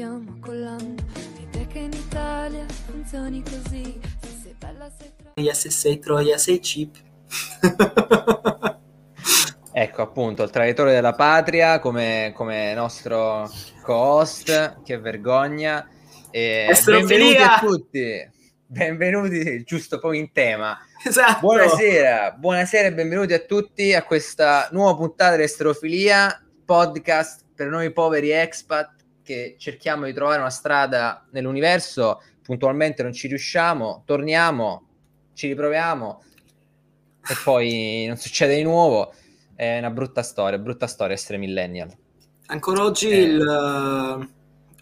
stiamo collando. L'idea che in Italia funzioni così. Se sei bella sei Troia, se sei Troia, sei cheap. Ecco appunto il traditore della patria come, come nostro co-host, che vergogna. E benvenuti a tutti, benvenuti giusto poi in tema. Esatto. Buonasera, buonasera e benvenuti a tutti a questa nuova puntata di Esterofilia, podcast per noi poveri expat che cerchiamo di trovare una strada nell'universo, puntualmente non ci riusciamo, torniamo, ci riproviamo e poi non succede di nuovo. È una brutta storia, brutta storia essere millennial. Ancora oggi eh. il,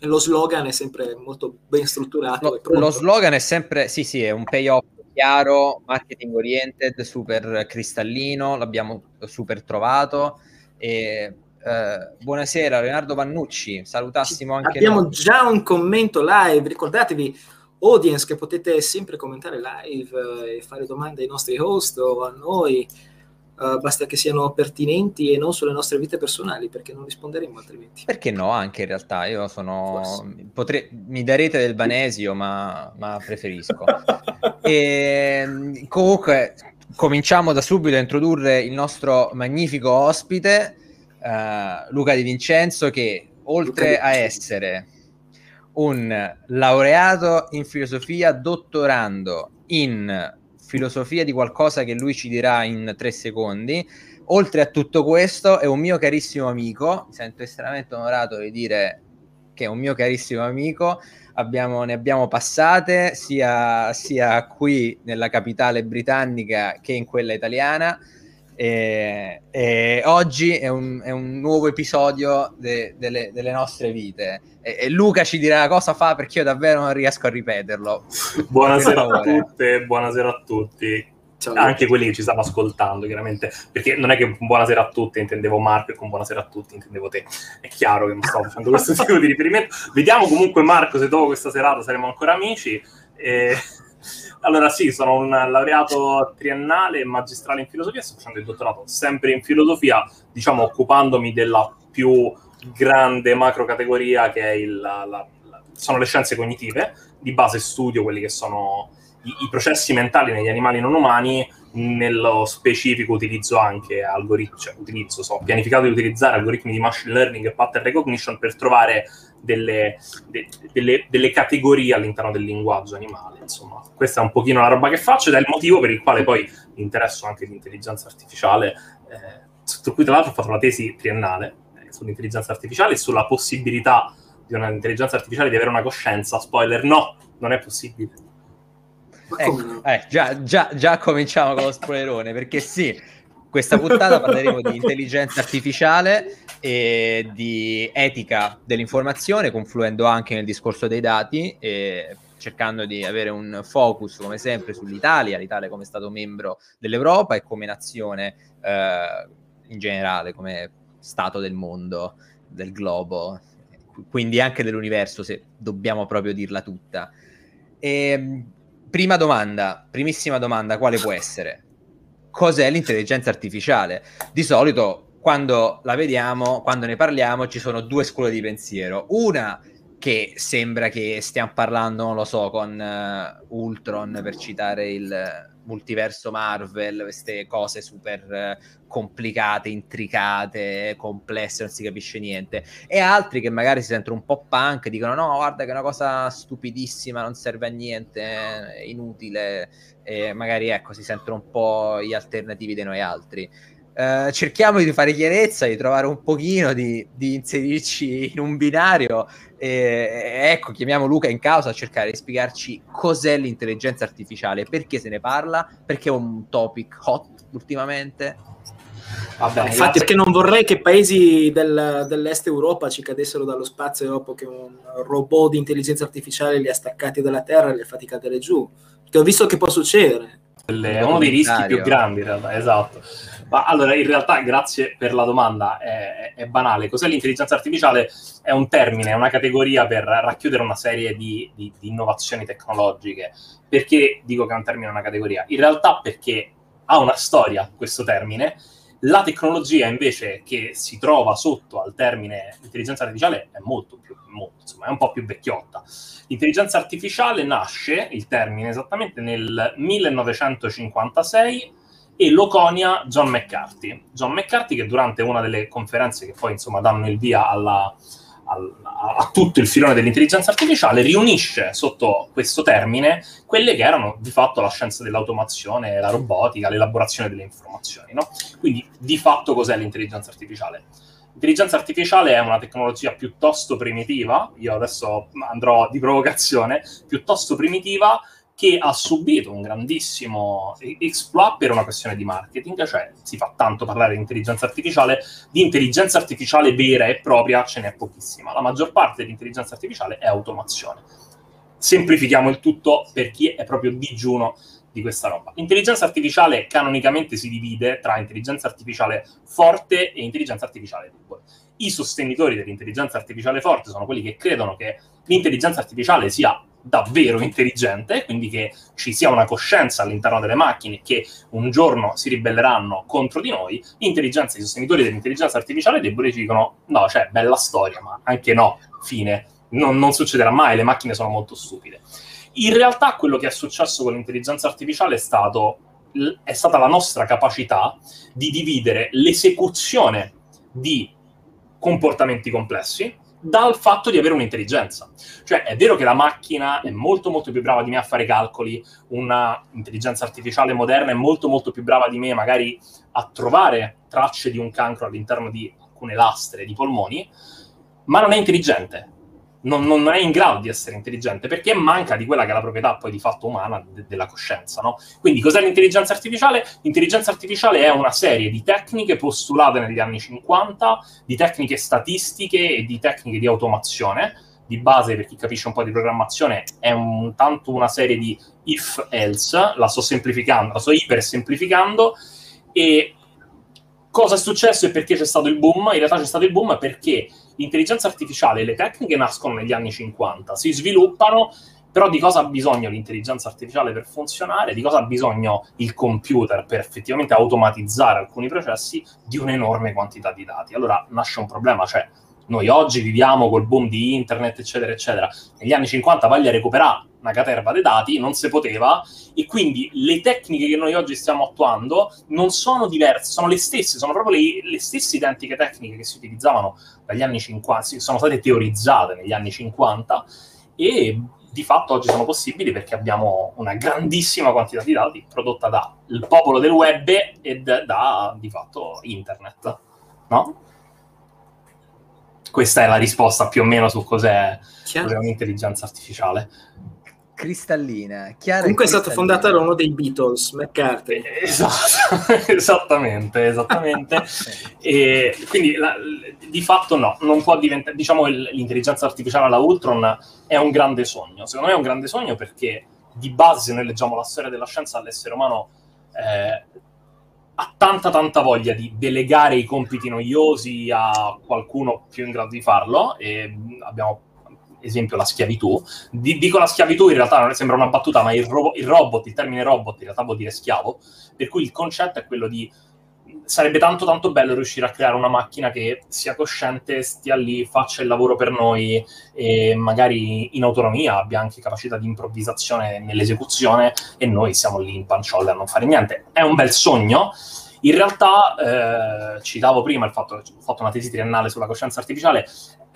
eh, lo slogan è sempre molto ben strutturato. Lo, lo slogan è sempre, sì sì, è un payoff chiaro, marketing oriented, super cristallino, l'abbiamo super trovato. E, eh, buonasera Leonardo Vannucci, salutassimo anche Abbiamo noi. già un commento live, ricordatevi audience che potete sempre commentare live eh, e fare domande ai nostri host o a noi Uh, basta che siano pertinenti e non sulle nostre vite personali, perché non risponderemo altrimenti. Perché no, anche in realtà, io sono... Potrei... Mi darete del vanesio, ma, ma preferisco. e, comunque, cominciamo da subito a introdurre il nostro magnifico ospite, uh, Luca Di Vincenzo, che oltre a essere un laureato in filosofia, dottorando in filosofia di qualcosa che lui ci dirà in tre secondi. Oltre a tutto questo, è un mio carissimo amico. Mi sento estremamente onorato di dire che è un mio carissimo amico. Abbiamo, ne abbiamo passate sia, sia qui nella capitale britannica che in quella italiana e, e oggi è un, è un, nuovo episodio de, delle, delle, nostre vite. E, e, Luca ci dirà cosa fa perché io davvero non riesco a ripeterlo. Buonasera a tutte, buonasera a tutti. Ciao, anche quelli che ci stanno ascoltando, chiaramente, perché non è che buonasera a tutti intendevo Marco e con buonasera a tutti intendevo te. È chiaro che non sto facendo questo tipo di riferimento. Vediamo comunque, Marco, se dopo questa serata saremo ancora amici. E allora sì, sono un laureato triennale e magistrale in filosofia, sto facendo il dottorato sempre in filosofia, diciamo occupandomi della più grande macro categoria che il, la, la, sono le scienze cognitive, di base studio quelli che sono i, i, processi mentali negli animali non umani, nello specifico utilizzo anche algoritmi, cioè utilizzo, so, pianificato di utilizzare algoritmi di machine learning e pattern recognition per trovare delle, de, delle, delle categorie all'interno del linguaggio animale, insomma questa è un pochino la roba che faccio ed è il motivo per il quale poi mi interesso anche di intelligenza artificiale, eh, su cui tra l'altro ho fatto una tesi triennale eh, sull'intelligenza artificiale e sulla possibilità di un'intelligenza artificiale di avere una coscienza. Spoiler, no, non è possibile. Ecco, eh, già, già, già cominciamo con lo spoilerone, perché sì, questa puntata parleremo di intelligenza artificiale e di etica dell'informazione, confluendo anche nel discorso dei dati. E cercando di avere un focus come sempre sull'Italia, l'Italia come Stato membro dell'Europa e come nazione eh, in generale, come Stato del mondo, del globo, quindi anche dell'universo, se dobbiamo proprio dirla tutta. E, ehm, prima domanda, primissima domanda, quale può essere? Cos'è l'intelligenza artificiale? Di solito quando la vediamo, quando ne parliamo, ci sono due scuole di pensiero. Una che sembra che stiamo parlando, non lo so, con uh, Ultron per citare il multiverso Marvel, queste cose super uh, complicate, intricate, complesse, non si capisce niente. E altri che magari si sentono un po' punk, dicono no, guarda che è una cosa stupidissima, non serve a niente, è inutile, e magari ecco, si sentono un po' gli alternativi di noi altri. Uh, cerchiamo di fare chiarezza, di trovare un pochino, di, di inserirci in un binario e, ecco, chiamiamo Luca in causa a cercare di spiegarci cos'è l'intelligenza artificiale, perché se ne parla, perché è un topic hot ultimamente. Vabbè, infatti, perché non vorrei che paesi del, dell'est Europa ci cadessero dallo spazio dopo che un robot di intelligenza artificiale li ha staccati dalla Terra e li ha fatti cadere giù. Perché ho visto che può succedere. È uno dei rischi più grandi, in realtà, esatto. Ma allora, in realtà, grazie per la domanda, è, è, banale. Cos'è l'intelligenza artificiale? È un termine, è una categoria per racchiudere una serie di, di, di innovazioni tecnologiche. Perché dico che è un termine, una categoria? In realtà perché ha una storia questo termine La tecnologia invece che si trova sotto al termine intelligenza artificiale è molto più, molto, insomma, è un po' più vecchiotta. L'intelligenza artificiale nasce, il termine esattamente, nel 1956 e lo conia John McCarthy. John McCarthy che durante una delle conferenze che poi insomma danno il via alla, a, tutto il filone dell'intelligenza artificiale, riunisce sotto questo termine quelle che erano di fatto la scienza dell'automazione, la robotica, l'elaborazione delle informazioni. No? Quindi di fatto cos'è l'intelligenza artificiale? L'intelligenza artificiale è una tecnologia piuttosto primitiva, io adesso andrò di provocazione, piuttosto primitiva, che ha subito un grandissimo exploit per una questione di marketing, cioè si fa tanto parlare di intelligenza artificiale, di intelligenza artificiale vera e propria ce n'è pochissima. La maggior parte dell'intelligenza artificiale è automazione. Semplifichiamo il tutto per chi è proprio digiuno di questa roba. L'intelligenza artificiale canonicamente si divide tra intelligenza artificiale forte e intelligenza artificiale debole. I sostenitori dell'intelligenza artificiale forte sono quelli che credono che l'intelligenza artificiale sia davvero intelligente, quindi che ci sia una coscienza all'interno delle macchine che un giorno si ribelleranno contro di noi, intelligenza, i sostenitori dell'intelligenza artificiale deboli ci dicono no, cioè, bella storia, ma anche no, fine, non, non succederà mai, le macchine sono molto stupide. In realtà quello che è successo con l'intelligenza artificiale è, stato, è stata la nostra capacità di dividere l'esecuzione di comportamenti complessi dal fatto di avere un'intelligenza. Cioè, è vero che la macchina è molto molto più brava di me a fare calcoli, una intelligenza artificiale moderna è molto molto più brava di me magari a trovare tracce di un cancro all'interno di alcune lastre di polmoni, ma non è intelligente non, non, è in grado di essere intelligente perché manca di quella che è la proprietà poi di fatto umana de- della coscienza. No? Quindi cos'è l'intelligenza artificiale? L'intelligenza artificiale è una serie di tecniche postulate negli anni 50, di tecniche statistiche e di tecniche di automazione. Di base, per chi capisce un po' di programmazione, è un, tanto una serie di if-else, la sto semplificando, la sto iper semplificando, e cosa è successo e perché c'è stato il boom? In realtà c'è stato il boom perché l'intelligenza artificiale e le tecniche nascono negli anni 50, si sviluppano, però di cosa ha bisogno l'intelligenza artificiale per funzionare? Di cosa ha bisogno il computer per effettivamente automatizzare alcuni processi? Di un'enorme quantità di dati. Allora nasce un problema, cioè noi oggi viviamo col boom di internet, eccetera, eccetera. Negli anni 50 voglia recuperare una caterva dei dati, non si poteva, e quindi le tecniche che noi oggi stiamo attuando non sono diverse, sono le stesse, sono proprio le, le stesse identiche tecniche che si utilizzavano dagli anni 50, sono state teorizzate negli anni 50 e di fatto oggi sono possibili perché abbiamo una grandissima quantità di dati prodotta dal popolo del web e da, di fatto, internet, no? Questa è la risposta più o meno su cos'è, cos'è un'intelligenza artificiale cristallina. Chiara Comunque è stato fondato da uno dei Beatles, McCarthy. Esatto, esattamente, esattamente. e quindi la, di fatto no, non può diventare, diciamo l'intelligenza artificiale alla Ultron è un grande sogno. Secondo me è un grande sogno perché di base se noi leggiamo la storia della scienza l'essere umano eh, ha tanta tanta voglia di delegare i compiti noiosi a qualcuno più in grado di farlo e abbiamo esempio la schiavitù. D- dico la schiavitù, in realtà non sembra una battuta, ma il, ro- il, robot, il termine robot in realtà vuol dire schiavo, per cui il concetto è quello di sarebbe tanto tanto bello riuscire a creare una macchina che sia cosciente, stia lì, faccia il lavoro per noi e magari in autonomia abbia anche capacità di improvvisazione nell'esecuzione e noi siamo lì in panciolle a non fare niente. È un bel sogno. In realtà, eh, citavo prima il fatto che ho fatto una tesi triennale sulla coscienza artificiale,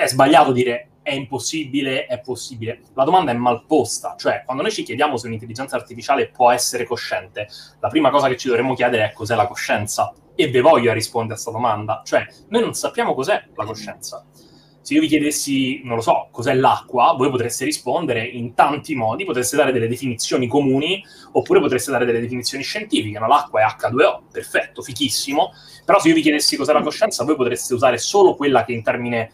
è sbagliato dire è impossibile, è possibile. La domanda è mal posta, cioè quando noi ci chiediamo se un'intelligenza artificiale può essere cosciente, la prima cosa che ci dovremmo chiedere è cos'è la coscienza. E ve voglio rispondere a questa domanda, cioè noi non sappiamo cos'è la coscienza. Se io vi chiedessi, non lo so, cos'è l'acqua, voi potreste rispondere in tanti modi, potreste dare delle definizioni comuni, oppure potreste dare delle definizioni scientifiche. No? L'acqua è H2O, perfetto, fichissimo. Però se io vi chiedessi cos'è la coscienza, voi potreste usare solo quella che in termine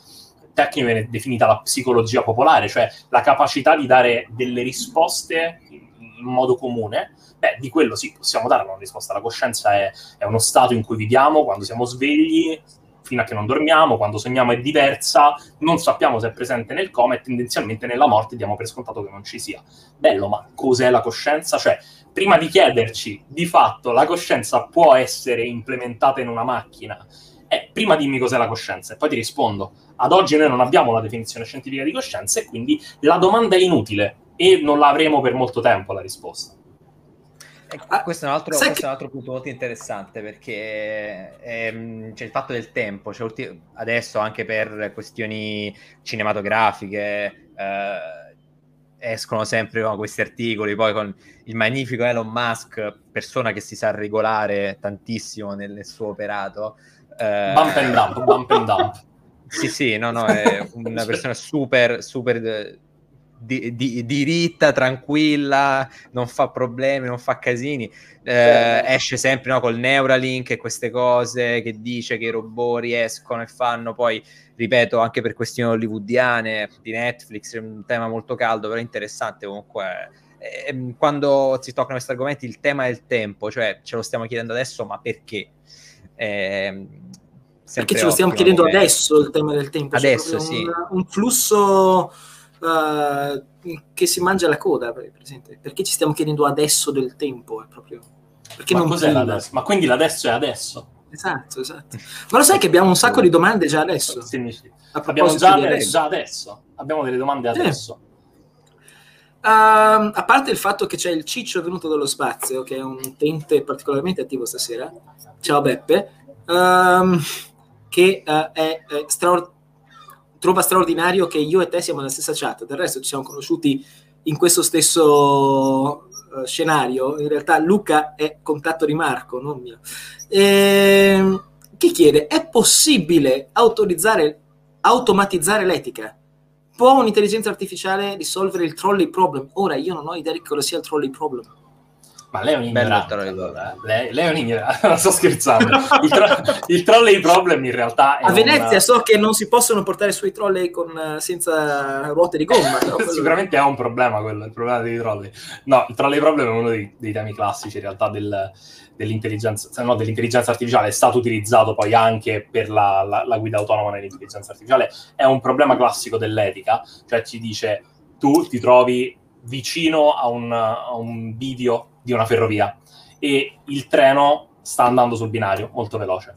tecnico viene definita la psicologia popolare, cioè la capacità di dare delle risposte in modo comune, beh, di quello sì, possiamo dare una risposta. La coscienza è, è, uno stato in cui viviamo quando siamo svegli, fino a che non dormiamo, quando sogniamo è diversa, non sappiamo se è presente nel coma e tendenzialmente nella morte diamo per scontato che non ci sia. Bello, ma cos'è la coscienza? Cioè, prima di chiederci, di fatto, la coscienza può essere implementata in una macchina? Eh, prima dimmi cos'è la coscienza e poi ti rispondo. Ad oggi noi non abbiamo la definizione scientifica di coscienza e quindi la domanda è inutile e non la avremo per molto tempo la risposta. Ah, questo, è altro, questo è un altro, punto molto interessante perché ehm, c'è il fatto del tempo, cioè, ulti- adesso anche per questioni cinematografiche eh, escono sempre no, questi articoli, poi con il magnifico Elon Musk, persona che si sa regolare tantissimo nel, nel suo operato. Eh, bump and dump, bump and dump. Sì, sì, no, no, è una persona super, super di, di, diritta, tranquilla, non fa problemi, non fa casini. Eh, esce sempre no, col Neuralink e queste cose che dice che i robot riescono e fanno poi, ripeto, anche per questioni hollywoodiane di Netflix, è un tema molto caldo, però interessante comunque. Eh, quando si toccano questi argomenti, il tema è il tempo, cioè ce lo stiamo chiedendo adesso, ma perché? Eh, perché ce lo stiamo chiedendo come... adesso il tema del tempo? Adesso sì. Un, un flusso uh, che si mangia la coda, per esempio. Perché ci stiamo chiedendo adesso del tempo? È proprio... Perché Ma non cos'è l'adesso? Ma quindi l'adesso è adesso? Esatto, esatto. Ma lo sai che abbiamo un sacco di domande già adesso? Sì, sì. Abbiamo già adesso, già adesso, Abbiamo delle domande adesso. Uh, a parte il fatto che c'è il ciccio venuto dallo spazio, che è un utente particolarmente attivo stasera, ciao Beppe, uh, che uh, è, è straordinario trova straordinario che io e te siamo nella stessa chat. Del resto ci siamo conosciuti in questo stesso uh, scenario. In realtà Luca è contatto di Marco, non mio. E, ehm, chi chiede, è possibile automatizzare l'etica? Può un'intelligenza artificiale risolvere il trolley problem? Ora io non ho idea di cosa sia il trolley problem. Ma lei è un ignorante. Allora. Lei, lei, è un ignorante, non sto scherzando. Il, tro- il trolley problem in realtà A Venezia una... so che non si possono portare sui trolley con, senza ruote di gomma. Sicuramente è un problema quello, il problema dei trolley. No, il trolley problem è uno dei, dei temi classici in realtà del, dell'intelligenza, no, dell'intelligenza artificiale, è stato utilizzato poi anche per la, la, la guida autonoma nell'intelligenza artificiale. È un problema classico dell'etica, cioè ci dice tu ti trovi vicino a un, a un bivio di una ferrovia e il treno sta andando sul binario molto veloce.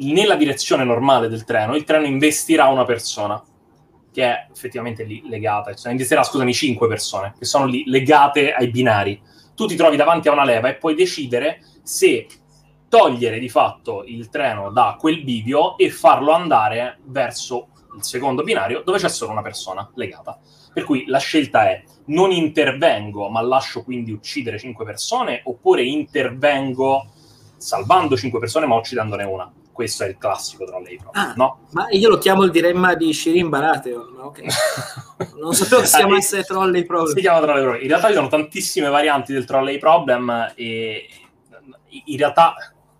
Nella direzione normale del treno, il treno investirà una persona che è effettivamente lì legata, cioè investirà, scusami, cinque persone che sono lì legate ai binari. Tu ti trovi davanti a una leva e puoi decidere se togliere di fatto il treno da quel bivio e farlo andare verso il secondo binario dove c'è solo una persona legata. Per cui la scelta è non intervengo ma lascio quindi uccidere cinque persone oppure intervengo salvando cinque persone ma uccidendone una. Questo è il classico tra lei ah, no? Ma io lo chiamo il dilemma di Shirin Baratheon. Okay. non sapevo che si chiamasse Trolley Problem. Si chiama Trolley Problem. In realtà ci sono tantissime varianti del Trolley Problem e in realtà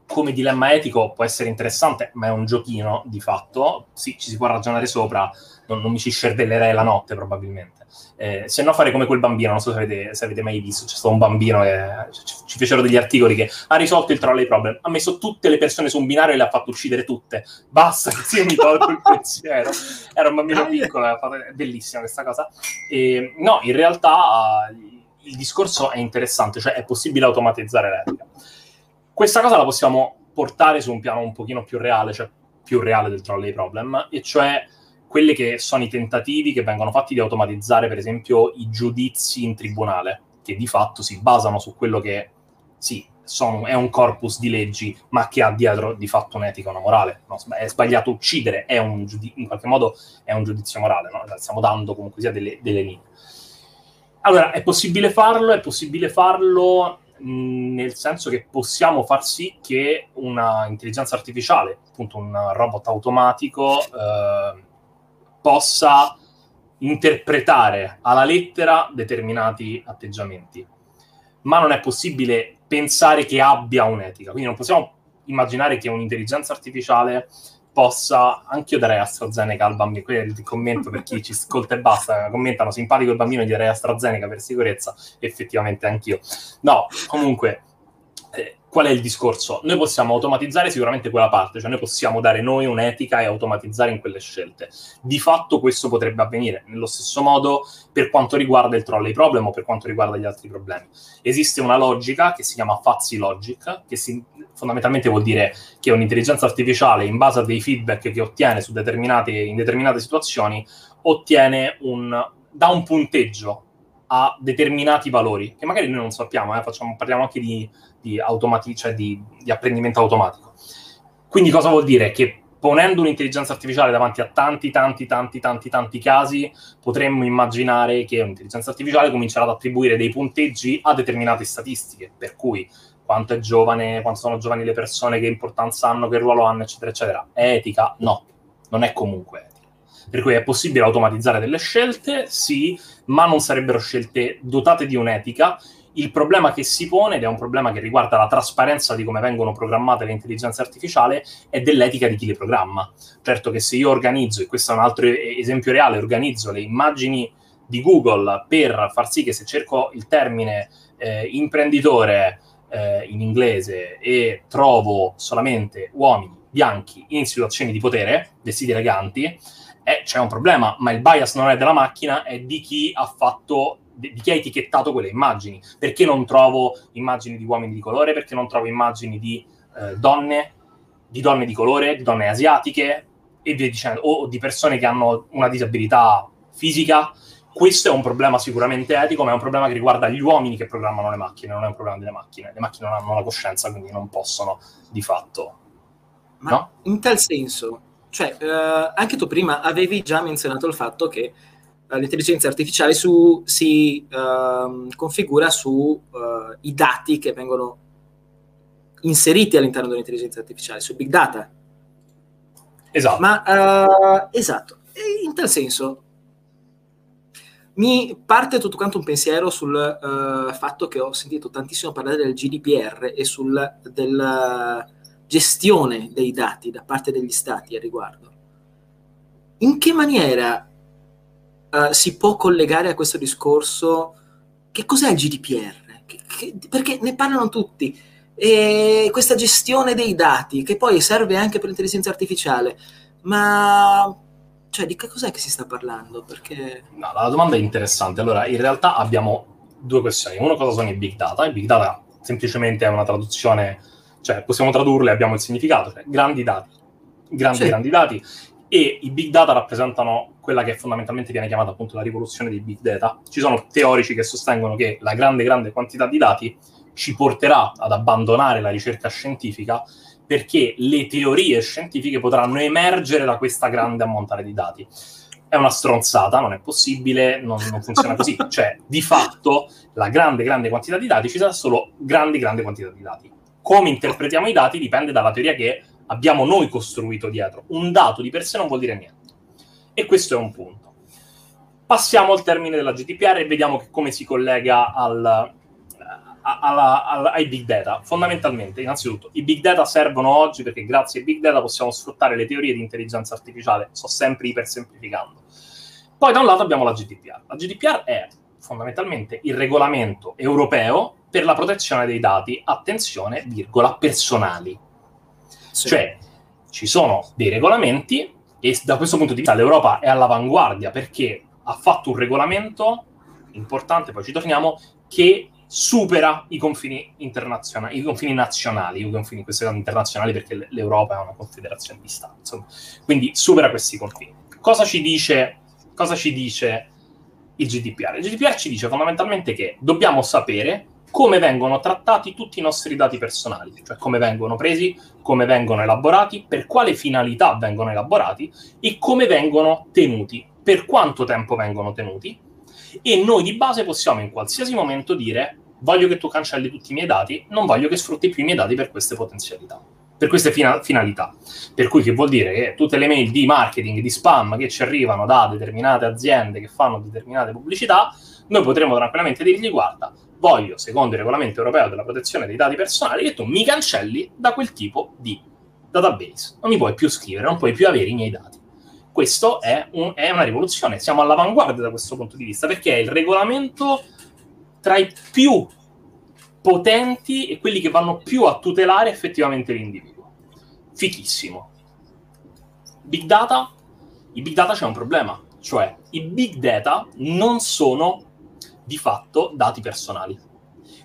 come dilemma etico può essere interessante, ma è un giochino di fatto. Sì, ci si può ragionare sopra, non, non mi ci scervellerei la notte probabilmente. Eh, se no fare come quel bambino, non so se avete, se avete mai visto, c'è stato un bambino che ci, ci fecero degli articoli che ha risolto il trolley problem, ha messo tutte le persone su un binario e le ha fatto uccidere tutte. Basta, così mi tolgo il pensiero. Era un bambino piccolo, è bellissima questa cosa. E, no, in realtà il discorso è interessante, cioè è possibile automatizzare l'etica. Questa cosa la possiamo portare su un piano un pochino più reale, cioè più reale del trolley problem, e cioè quelli che sono i tentativi che vengono fatti di automatizzare, per esempio, i giudizi in tribunale, che di fatto si basano su quello che, sì, sono, è un corpus di leggi, ma che ha dietro di fatto un'etica, una morale. No? È sbagliato uccidere, è un giudiz- in qualche modo è un giudizio morale, no? stiamo dando comunque sia delle, delle linee. Allora, è possibile farlo, è possibile farlo nel senso che possiamo far sì che una intelligenza artificiale, appunto un robot automatico, eh, possa interpretare alla lettera determinati atteggiamenti. Ma non è possibile pensare che abbia un'etica. Quindi non possiamo immaginare che un'intelligenza artificiale possa, anche io darei AstraZeneca al bambino, qui è il commento per chi ci ascolta e basta, commentano simpatico il bambino, gli darei AstraZeneca per sicurezza, effettivamente anch'io. No, comunque, qual è il discorso? Noi possiamo automatizzare sicuramente quella parte, cioè noi possiamo dare noi un'etica e automatizzare in quelle scelte. Di fatto questo potrebbe avvenire nello stesso modo per quanto riguarda il trolley problem o per quanto riguarda gli altri problemi. Esiste una logica che si chiama fuzzy logic, che si, fondamentalmente vuol dire che un'intelligenza artificiale in base a dei feedback che ottiene determinate, in determinate situazioni ottiene un, da un punteggio a determinati valori, che magari noi non sappiamo, eh, facciamo, parliamo anche di, di, automati- cioè di, di apprendimento automatico. Quindi cosa vuol dire? Che ponendo un'intelligenza artificiale davanti a tanti, tanti, tanti, tanti, tanti casi, potremmo immaginare che un'intelligenza artificiale comincerà ad attribuire dei punteggi a determinate statistiche, per cui quanto è giovane, quanto sono giovani le persone, che importanza hanno, che ruolo hanno, eccetera, eccetera. È etica? No, non è comunque etica. Per cui è possibile automatizzare delle scelte, sì, ma non sarebbero scelte dotate di un'etica. Il problema che si pone, ed è un problema che riguarda la trasparenza di come vengono programmate le intelligenze artificiali, è dell'etica di chi le programma. Certo che se io organizzo, e questo è un altro esempio reale, organizzo le immagini di Google per far sì che se cerco il termine eh, imprenditore eh, in inglese e trovo solamente uomini bianchi in situazioni di potere, vestiti eleganti, eh, c'è un problema, ma il bias non è della macchina, è di chi ha fatto di chi ha etichettato quelle immagini. Perché non trovo immagini di uomini di colore? Perché non trovo immagini di eh, donne, di donne di colore, di donne asiatiche e via dicendo, o di persone che hanno una disabilità fisica? Questo è un problema sicuramente etico, ma è un problema che riguarda gli uomini che programmano le macchine, non è un problema delle macchine. Le macchine non hanno la coscienza, quindi non possono di fatto. Ma no? in tal senso, cioè, eh, anche tu prima avevi già menzionato il fatto che l'intelligenza artificiale su, si eh, configura sui eh, dati che vengono inseriti all'interno dell'intelligenza artificiale, su big data. Esatto. Ma, eh, esatto. E in tal senso, mi parte tutto quanto un pensiero sul uh, fatto che ho sentito tantissimo parlare del GDPR e sul, del, gestione dei dati da parte degli stati a riguardo. In che maniera uh, si può collegare a questo discorso? Che cos'è il GDPR? Che, che, perché ne parlano tutti. E questa gestione dei dati, che poi serve anche per l'intelligenza artificiale, ma cioè, di che cos'è che si sta parlando? Perché... No, la domanda è interessante. Allora, in realtà abbiamo due questioni. Uno, cosa sono i big data? I big data semplicemente è una traduzione cioè possiamo tradurle, abbiamo il significato, cioè grandi dati, grandi, sì. grandi dati, e i big data rappresentano quella che fondamentalmente viene chiamata appunto la rivoluzione dei big data. Ci sono teorici che sostengono che la grande, grande quantità di dati ci porterà ad abbandonare la ricerca scientifica perché le teorie scientifiche potranno emergere da questa grande ammontare di dati. È una stronzata, non è possibile, non, non funziona così. cioè, di fatto, la grande, grande quantità di dati ci sarà solo grandi, grande quantità di dati come interpretiamo i dati dipende dalla teoria che abbiamo noi costruito dietro. Un dato di per sé non vuol dire niente. E questo è un punto. Passiamo al termine della GDPR e vediamo come si collega al, alla, alla, ai big data. Fondamentalmente, innanzitutto, i big data servono oggi perché grazie ai big data possiamo sfruttare le teorie di intelligenza artificiale. Sto sempre ipersemplificando. Poi da un lato abbiamo la GDPR. La GDPR è fondamentalmente il regolamento europeo per la protezione dei dati, attenzione, virgola, personali. Sì. Cioè, ci sono dei regolamenti e da questo punto di vista l'Europa è all'avanguardia perché ha fatto un regolamento importante, poi ci torniamo, che supera i confini internazionali, i confini nazionali, i confini, questi internazionali perché l'Europa è una confederazione di Stati, insomma. Quindi supera questi confini. Cosa ci dice, cosa ci dice il GDPR? Il GDPR ci dice fondamentalmente che dobbiamo sapere come vengono trattati tutti i nostri dati personali, cioè come vengono presi, come vengono elaborati, per quale finalità vengono elaborati e come vengono tenuti, per quanto tempo vengono tenuti. E noi di base possiamo in qualsiasi momento dire voglio che tu cancelli tutti i miei dati, non voglio che sfrutti più i miei dati per queste potenzialità, per queste fina- finalità. Per cui che vuol dire che tutte le mail di marketing, di spam che ci arrivano da determinate aziende che fanno determinate pubblicità, noi potremo tranquillamente dirgli guarda, voglio, secondo il regolamento europeo della protezione dei dati personali, che tu mi cancelli da quel tipo di database. Non mi puoi più scrivere, non puoi più avere i miei dati. Questo è, un, è una rivoluzione, siamo all'avanguardia da questo punto di vista, perché è il regolamento tra i più potenti e quelli che vanno più a tutelare effettivamente l'individuo. Fichissimo. Big data, i big data c'è un problema, cioè i big data non sono di fatto dati personali.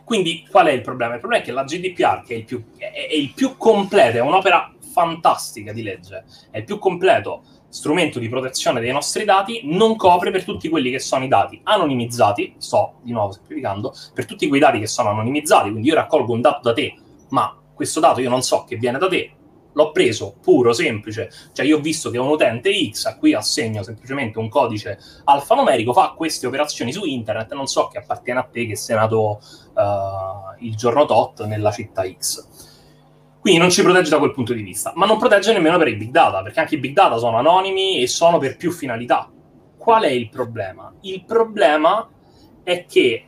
Quindi qual è il problema? Il problema è che la GDPR, che è il più, è, è il più completo, è un'opera fantastica di legge, è il più completo strumento di protezione dei nostri dati, non copre per tutti quelli che sono i dati anonimizzati, sto di nuovo semplificando, per tutti quei dati che sono anonimizzati, quindi io raccolgo un dato da te, ma questo dato io non so che viene da te, l'ho preso puro, semplice, cioè io ho visto che un utente X a cui assegno semplicemente un codice alfanumerico, fa queste operazioni su internet, non so che appartiene a te che sei nato uh, il giorno tot nella città X quindi non ci protegge da quel punto di vista, ma non protegge nemmeno per i big data, perché anche i big data sono anonimi e sono per più finalità. Qual è il problema? Il problema è che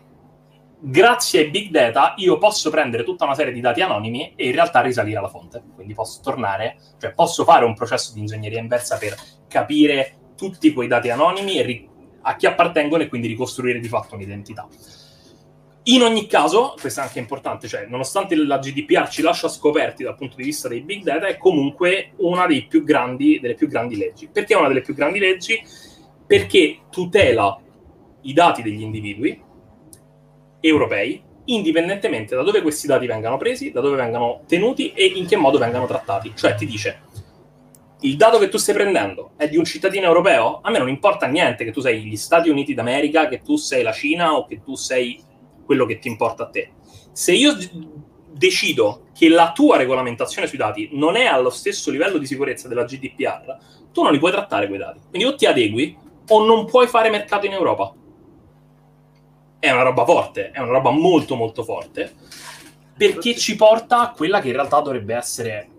grazie ai big data io posso prendere tutta una serie di dati anonimi e in realtà risalire alla fonte. Quindi posso tornare, cioè posso fare un processo di ingegneria inversa per capire tutti quei dati anonimi e ri- a chi appartengono e quindi ricostruire di fatto un'identità. In ogni caso, questo è anche importante, cioè nonostante la GDPR ci lascia scoperti dal punto di vista dei big data, è comunque una più grandi, delle più grandi leggi. Perché è una delle più grandi leggi? Perché tutela i dati degli individui europei, indipendentemente da dove questi dati vengano presi, da dove vengano tenuti e in che modo vengano trattati. Cioè ti dice, il dato che tu stai prendendo è di un cittadino europeo? A me non importa niente che tu sei gli Stati Uniti d'America, che tu sei la Cina o che tu sei quello che ti importa a te. Se io decido che la tua regolamentazione sui dati non è allo stesso livello di sicurezza della GDPR, tu non li puoi trattare quei dati. Quindi o ti adegui o non puoi fare mercato in Europa. È una roba forte, è una roba molto molto forte, perché ci porta a quella che in realtà dovrebbe essere,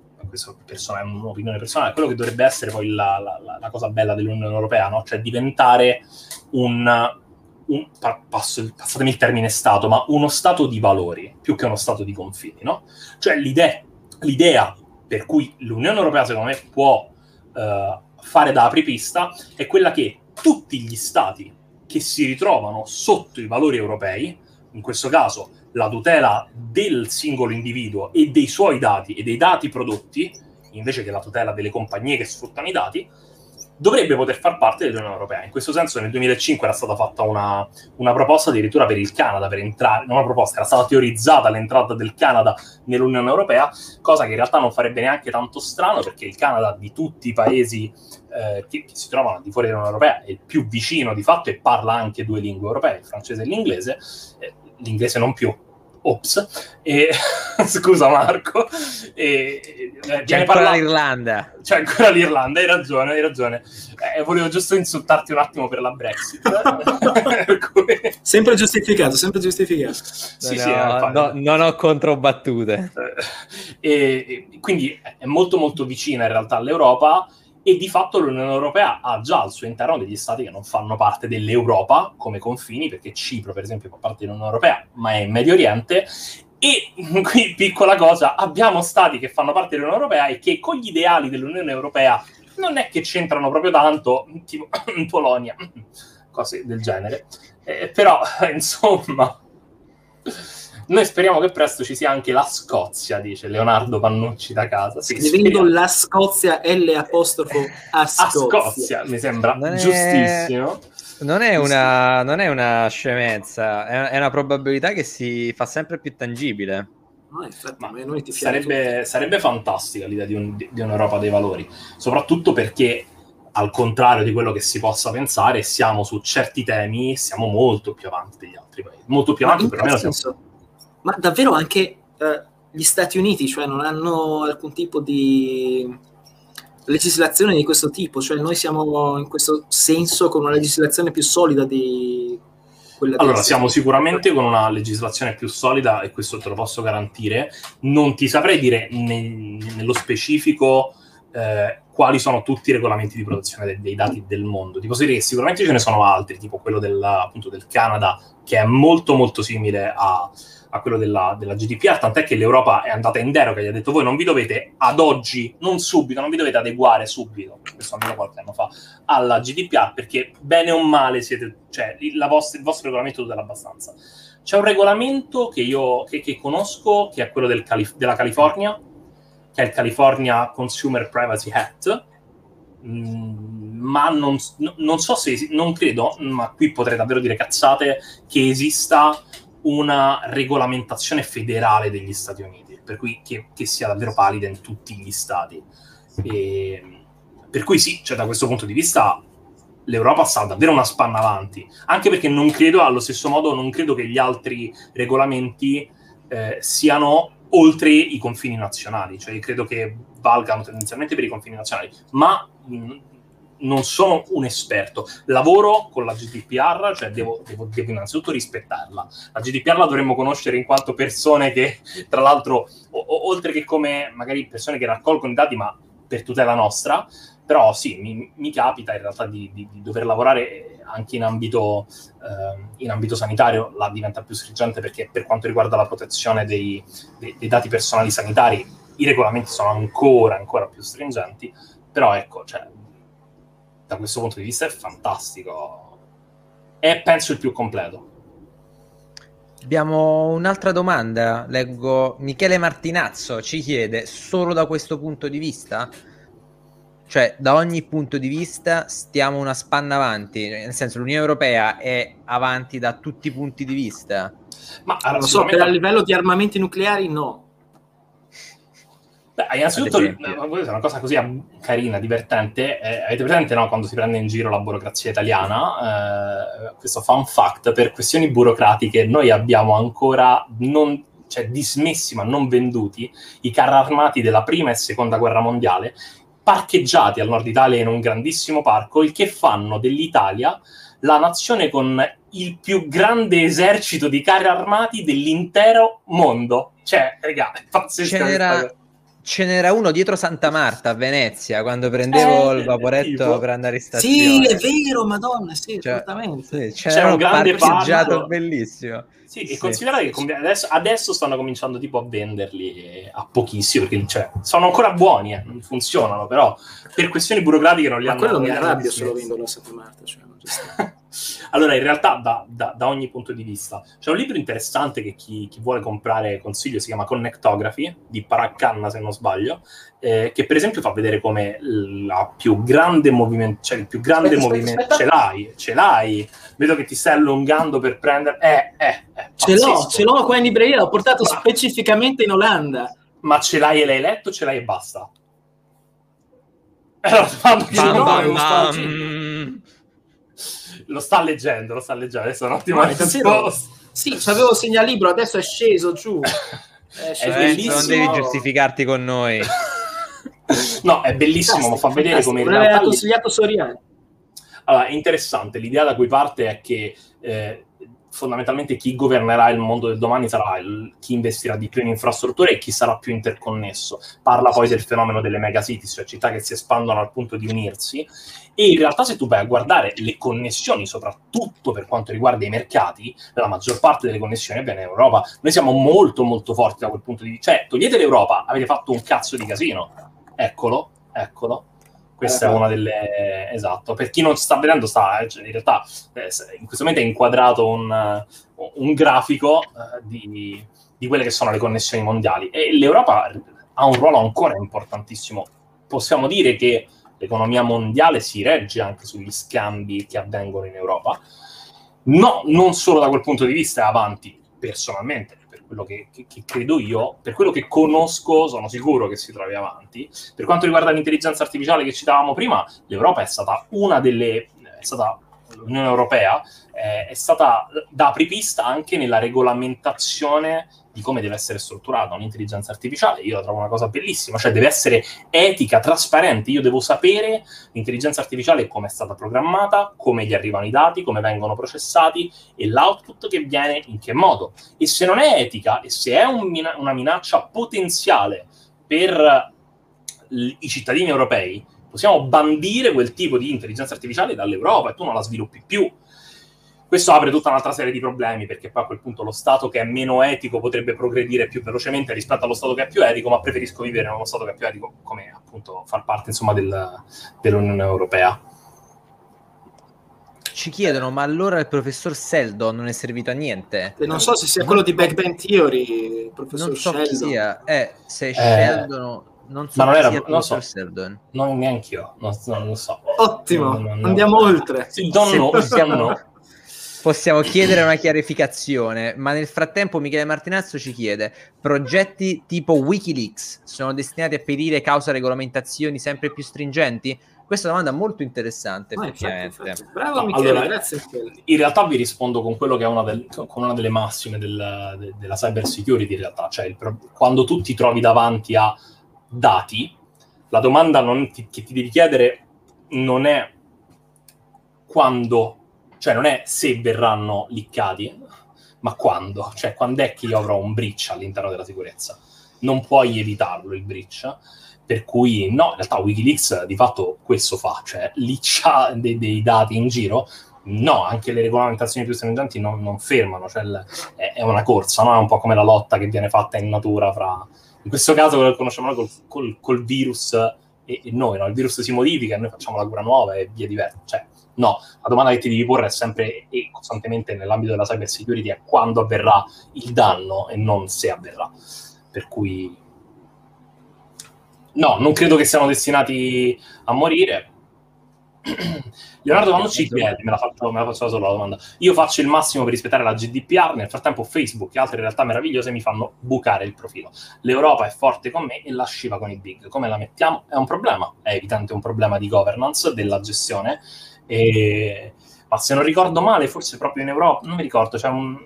questa è un'opinione personale, quello che dovrebbe essere poi la, la, la cosa bella dell'Unione Europea, no? cioè diventare un un, passo, passatemi il termine Stato, ma uno Stato di valori più che uno Stato di confini, no? Cioè l'idea, l'idea per cui l'Unione Europea, secondo me, può uh, fare da apripista è quella che tutti gli Stati che si ritrovano sotto i valori europei, in questo caso la tutela del singolo individuo e dei suoi dati e dei dati prodotti, invece che la tutela delle compagnie che sfruttano i dati, dovrebbe poter far parte dell'Unione Europea. In questo senso nel 2005 era stata fatta una, una, proposta addirittura per il Canada, per entrare, non una proposta, era stata teorizzata l'entrata del Canada nell'Unione Europea, cosa che in realtà non farebbe neanche tanto strano perché il Canada di tutti i paesi eh, che, che, si trovano al di fuori dell'Unione Europea è il più vicino di fatto e parla anche due lingue europee, il francese e l'inglese, eh, l'inglese non più, ops, e, scusa Marco, e, eh, c'è ancora parlato, l'Irlanda. C'è ancora l'Irlanda, hai ragione, hai ragione. Eh, volevo giusto insultarti un attimo per la Brexit. sempre giustificato, sempre giustificato. Sì, no, sì, eh, no, non ho controbattute. Eh, e, e, quindi è molto molto vicina in realtà all'Europa e di fatto l'Unione Europea ha già al suo interno degli stati che non fanno parte dell'Europa come confini, perché Cipro per esempio fa parte dell'Unione Europea, ma è in Medio Oriente, e qui piccola cosa, abbiamo stati che fanno parte dell'Unione Europea e che con gli ideali dell'Unione Europea non è che c'entrano proprio tanto, tipo Polonia, cose del genere. Eh, però, insomma, noi speriamo che presto ci sia anche la Scozia, dice Leonardo Pannucci da casa. Sì, Scrivendo la Scozia L apostrofo a Scozia. A Scozia mi sembra non giustissimo. È... Non è, una, non è una scemenza, è, è una probabilità che si fa sempre più tangibile. No, infatti, sarebbe, sarebbe, fantastica l'idea di, un, di, un'Europa dei valori, soprattutto perché al contrario di quello che si possa pensare, siamo su certi temi, siamo molto più avanti degli altri paesi, molto più avanti, perlomeno siamo ma davvero anche eh, gli Stati Uniti, cioè non hanno alcun tipo di legislazione di questo tipo, cioè noi siamo in questo senso con una legislazione più solida di quella Allora, siamo sicuramente con una legislazione più solida e questo te lo posso garantire. Non ti saprei dire ne, nello specifico eh, quali sono tutti i regolamenti di protezione dei, dei, dati del mondo. Ti posso dire che sicuramente ce ne sono altri, tipo quello della, appunto, del Canada, che è molto molto simile a, a quello della, della, GDPR, tant'è che l'Europa è andata in deroga, gli ha detto voi non vi dovete ad oggi, non subito, non vi dovete adeguare subito, questo almeno qualche anno fa, alla GDPR perché bene o male siete, cioè vostra, il vostro regolamento tutela abbastanza. c'è un regolamento che io che, che conosco, che è quello del Calif- della California, che è il California Consumer Privacy Act, mm, ma non, non, so se, non credo, ma qui potrei davvero dire cazzate, che esista una regolamentazione federale degli Stati Uniti, per cui che, che sia davvero valida in tutti gli stati. E, per cui sì, cioè da questo punto di vista l'Europa sta davvero una spanna avanti, anche perché non credo, allo stesso modo, non credo che gli altri regolamenti eh, siano oltre i confini nazionali, cioè credo che valgano tendenzialmente per i confini nazionali, ma mh, non sono un esperto. Lavoro con la GDPR, cioè devo, devo, devo, innanzitutto rispettarla. La GDPR la dovremmo conoscere in quanto persone che, tra l'altro, o, o, oltre che come magari persone che raccolgono i dati, ma per tutela nostra, però sì, mi, mi capita in realtà di, di, di, dover lavorare anche in ambito, eh, in ambito, sanitario, là diventa più stringente perché per quanto riguarda la protezione dei, dei, dei, dati personali sanitari i regolamenti sono ancora, ancora più stringenti, però ecco, cioè, da questo punto di vista è fantastico, è penso il più completo. Abbiamo un'altra domanda, leggo Michele Martinazzo ci chiede solo da questo punto di vista cioè, da ogni punto di vista stiamo una spanna avanti, nel senso l'Unione Europea è avanti da tutti i punti di vista. Ma allora, so, per a livello di armamenti nucleari no. Beh, innanzitutto, è una cosa così carina, divertente. Eh, avete presente no, quando si prende in giro la burocrazia italiana? Eh, questo fun fact: per questioni burocratiche, noi abbiamo ancora non, cioè, dismessi ma non venduti i carri armati della prima e seconda guerra mondiale parcheggiati al nord Italia in un grandissimo parco, il che fanno dell'Italia la nazione con il più grande esercito di carri armati dell'intero mondo. Cioè, raga, è pazzesco. C'era, ce n'era uno dietro Santa Marta a Venezia quando prendevo eh, il vaporetto per andare in stazione. Sì, è vero, madonna, sì, cioè, sì c'era, c'era un grande parcheggiato bellissimo. Sì, sì, e considerate che adesso, adesso, stanno cominciando tipo a venderli a pochissimo, perché cioè, sono ancora buoni, eh, non funzionano, però per questioni burocratiche non li Ma hanno... Ma quello mi arrabbia se lo vendono a Santa Marta, cioè, allora, in realtà, da, da, da, ogni punto di vista, c'è un libro interessante che chi, chi, vuole comprare consiglio, si chiama Connectography, di Paraccanna, se non sbaglio, eh, che per esempio fa vedere come la più grande movimento, cioè il più grande movimento... Ce l'hai, ce l'hai. Vedo che ti stai allungando per prendere... Eh, eh, eh ce l'ho, ce l'ho qua in libreria, l'ho portato Ma... specificamente in Olanda. Ma ce l'hai e l'hai letto, ce l'hai e basta? Allora, bam, bam, bam lo sta leggendo, lo sta leggendo. Adesso è un attimo no, risposta. Sì, c'avevo segnalibro, adesso è sceso giù. È, è bellissimo. Non devi giustificarti con noi. no, è bellissimo, ma fa vedere come in realtà... consigliato Soriani. Allora, è interessante, l'idea da cui parte è che eh, fondamentalmente chi governerà il mondo del domani sarà il, chi investirà di più in infrastrutture e chi sarà più interconnesso. Parla poi del fenomeno delle megacities, cioè città che si espandono al punto di unirsi. E in realtà, se tu vai a guardare le connessioni, soprattutto per quanto riguarda i mercati, la maggior parte delle connessioni avviene in Europa. Noi siamo molto, molto forti da quel punto di vista. Cioè, togliete l'Europa, avete fatto un cazzo di casino. Eccolo, eccolo questa è una delle... Esatto, per chi non sta vedendo, sta, cioè, in realtà eh, in questo momento è inquadrato un, un grafico eh, di, di, quelle che sono le connessioni mondiali e l'Europa ha un ruolo ancora importantissimo. Possiamo dire che l'economia mondiale si regge anche sugli scambi che avvengono in Europa. No, non solo da quel punto di vista è avanti personalmente, quello che, che, che, credo io, per quello che conosco, sono sicuro che si trovi avanti. Per quanto riguarda l'intelligenza artificiale che citavamo prima, l'Europa è stata una delle... è stata l'Unione Europea eh, è stata da apripista anche nella regolamentazione di come deve essere strutturata un'intelligenza artificiale. Io la trovo una cosa bellissima, cioè deve essere etica, trasparente. Io devo sapere l'intelligenza artificiale come è stata programmata, come gli arrivano i dati, come vengono processati e l'output che viene in che modo. E se non è etica e se è un mina- una minaccia potenziale per l- i cittadini europei, possiamo bandire quel tipo di intelligenza artificiale dall'Europa e tu non la sviluppi più questo apre tutta un'altra serie di problemi, perché poi a quel punto lo Stato che è meno etico potrebbe progredire più velocemente rispetto allo Stato che è più etico, ma preferisco vivere in uno Stato che è più etico, come appunto far parte insomma del, dell'Unione Europea. ci chiedono, ma allora il professor Seldon non è servito a niente? E non so se sia quello di Back Bang Theory, il professor non so Sheldon. chi sia, eh, se è Sheldon, non so ma non chi era- sia il non so. professor Seldon. Non neanche io, non, non lo so. Ottimo, No, no, no. andiamo oltre. Sì, know, possiamo- don't know. Possiamo chiedere una chiarificazione, ma nel frattempo Michele Martinazzo ci chiede: progetti tipo Wikileaks sono destinati a perire causa regolamentazioni sempre più stringenti? Questa è una domanda molto interessante, Ah, infatti, effettivamente. infatti. Bravo No, Michele, allora- grazie. In realtà vi rispondo con quello che è una, del- con una delle massime del- de- della cyber security, in realtà, cioè il pro- quando tu ti trovi davanti a dati, la domanda non ti- che ti devi chiedere non è quando, cioè non è se verranno liccati, ma quando, cioè quando è che io avrò un breach all'interno della sicurezza. Non puoi evitarlo il breach, per cui no, in realtà Wikileaks di fatto questo fa, cioè liccia dei, dei dati in giro, no, anche le regolamentazioni più stringenti non, non fermano, cioè è, è una corsa, no? è un po' come la lotta che viene fatta in natura fra, in questo caso quello che conosciamo noi col, col- col virus e, e noi, no? il virus si modifica e noi facciamo la cura nuova e via diversa, cioè no, la domanda che ti devi porre è sempre e costantemente nell'ambito della cyber security è quando avverrà il danno e non se avverrà, per cui no, non credo che siano destinati a morire. Leonardo quando ci chiede, me la, faccio, me solo la domanda, io faccio il massimo per rispettare la GDPR, nel frattempo Facebook e altre realtà meravigliose mi fanno bucare il profilo. L'Europa è forte con me e la sciva con i big. Come la mettiamo? È un problema, è evidente un problema di governance, della gestione, e- ma se non ricordo male, forse proprio in Europa, non mi ricordo, c'è un...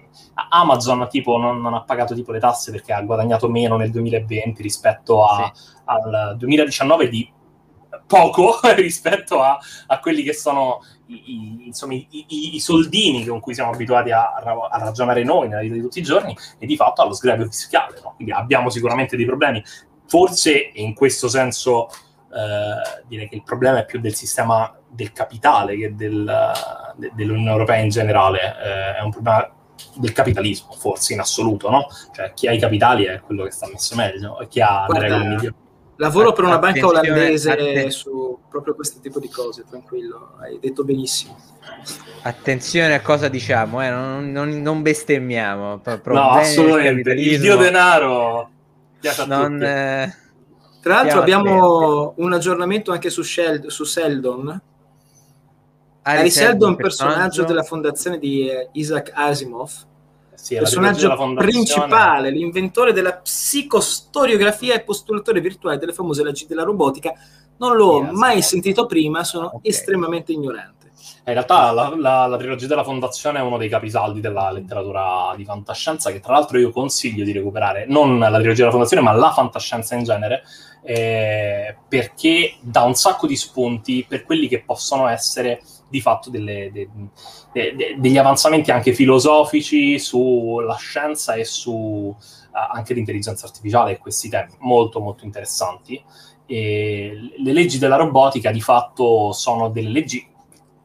Amazon tipo non, non ha pagato tipo le tasse perché ha guadagnato meno nel 2020 rispetto a, al 2019 di poco rispetto a, a quelli che sono i, i- insomma, i, i- soldini con cui siamo abituati a, a ragionare noi nella vita di tutti i giorni e di fatto allo sgravio fiscale. no? Quindi abbiamo sicuramente dei problemi. Forse in questo senso eh, direi che il problema è più del sistema del capitale che del, de- dell'Unione Europea in generale. Eh, è un problema del capitalismo, forse in assoluto, no? Cioè chi ha i capitali è quello che sta messo meglio e chi ha Guarda, le regole migliori. Lavoro per una banca olandese su proprio questo tipo di cose, tranquillo, hai detto benissimo. Attenzione a cosa diciamo, eh, non, non- non bestemmiamo. Pro- No, assolutamente. Il dio denaro piace a non, tutti. eh, Tra l'altro abbiamo un aggiornamento anche su, Sheld- su Seldon. Harry Harry Seldon, Seldon, personaggio della fondazione di eh, Isaac Asimov, Sì, personaggio principale, l'inventore della psicostoriografia e postulatore virtuale delle famose leggi della robotica. Non l'ho Yes. mai sentito prima, sono Ok. estremamente ignorante. In realtà la, la- la trilogia della fondazione è uno dei capisaldi della letteratura di fantascienza che tra l'altro io consiglio di recuperare, non la trilogia della fondazione ma la fantascienza in genere, eh, perché dà un sacco di spunti per quelli che possono essere di fatto delle- de- de- de- degli avanzamenti anche filosofici sulla scienza e su eh, anche l'intelligenza artificiale e questi temi molto molto interessanti. E le leggi della robotica di fatto sono delle leggi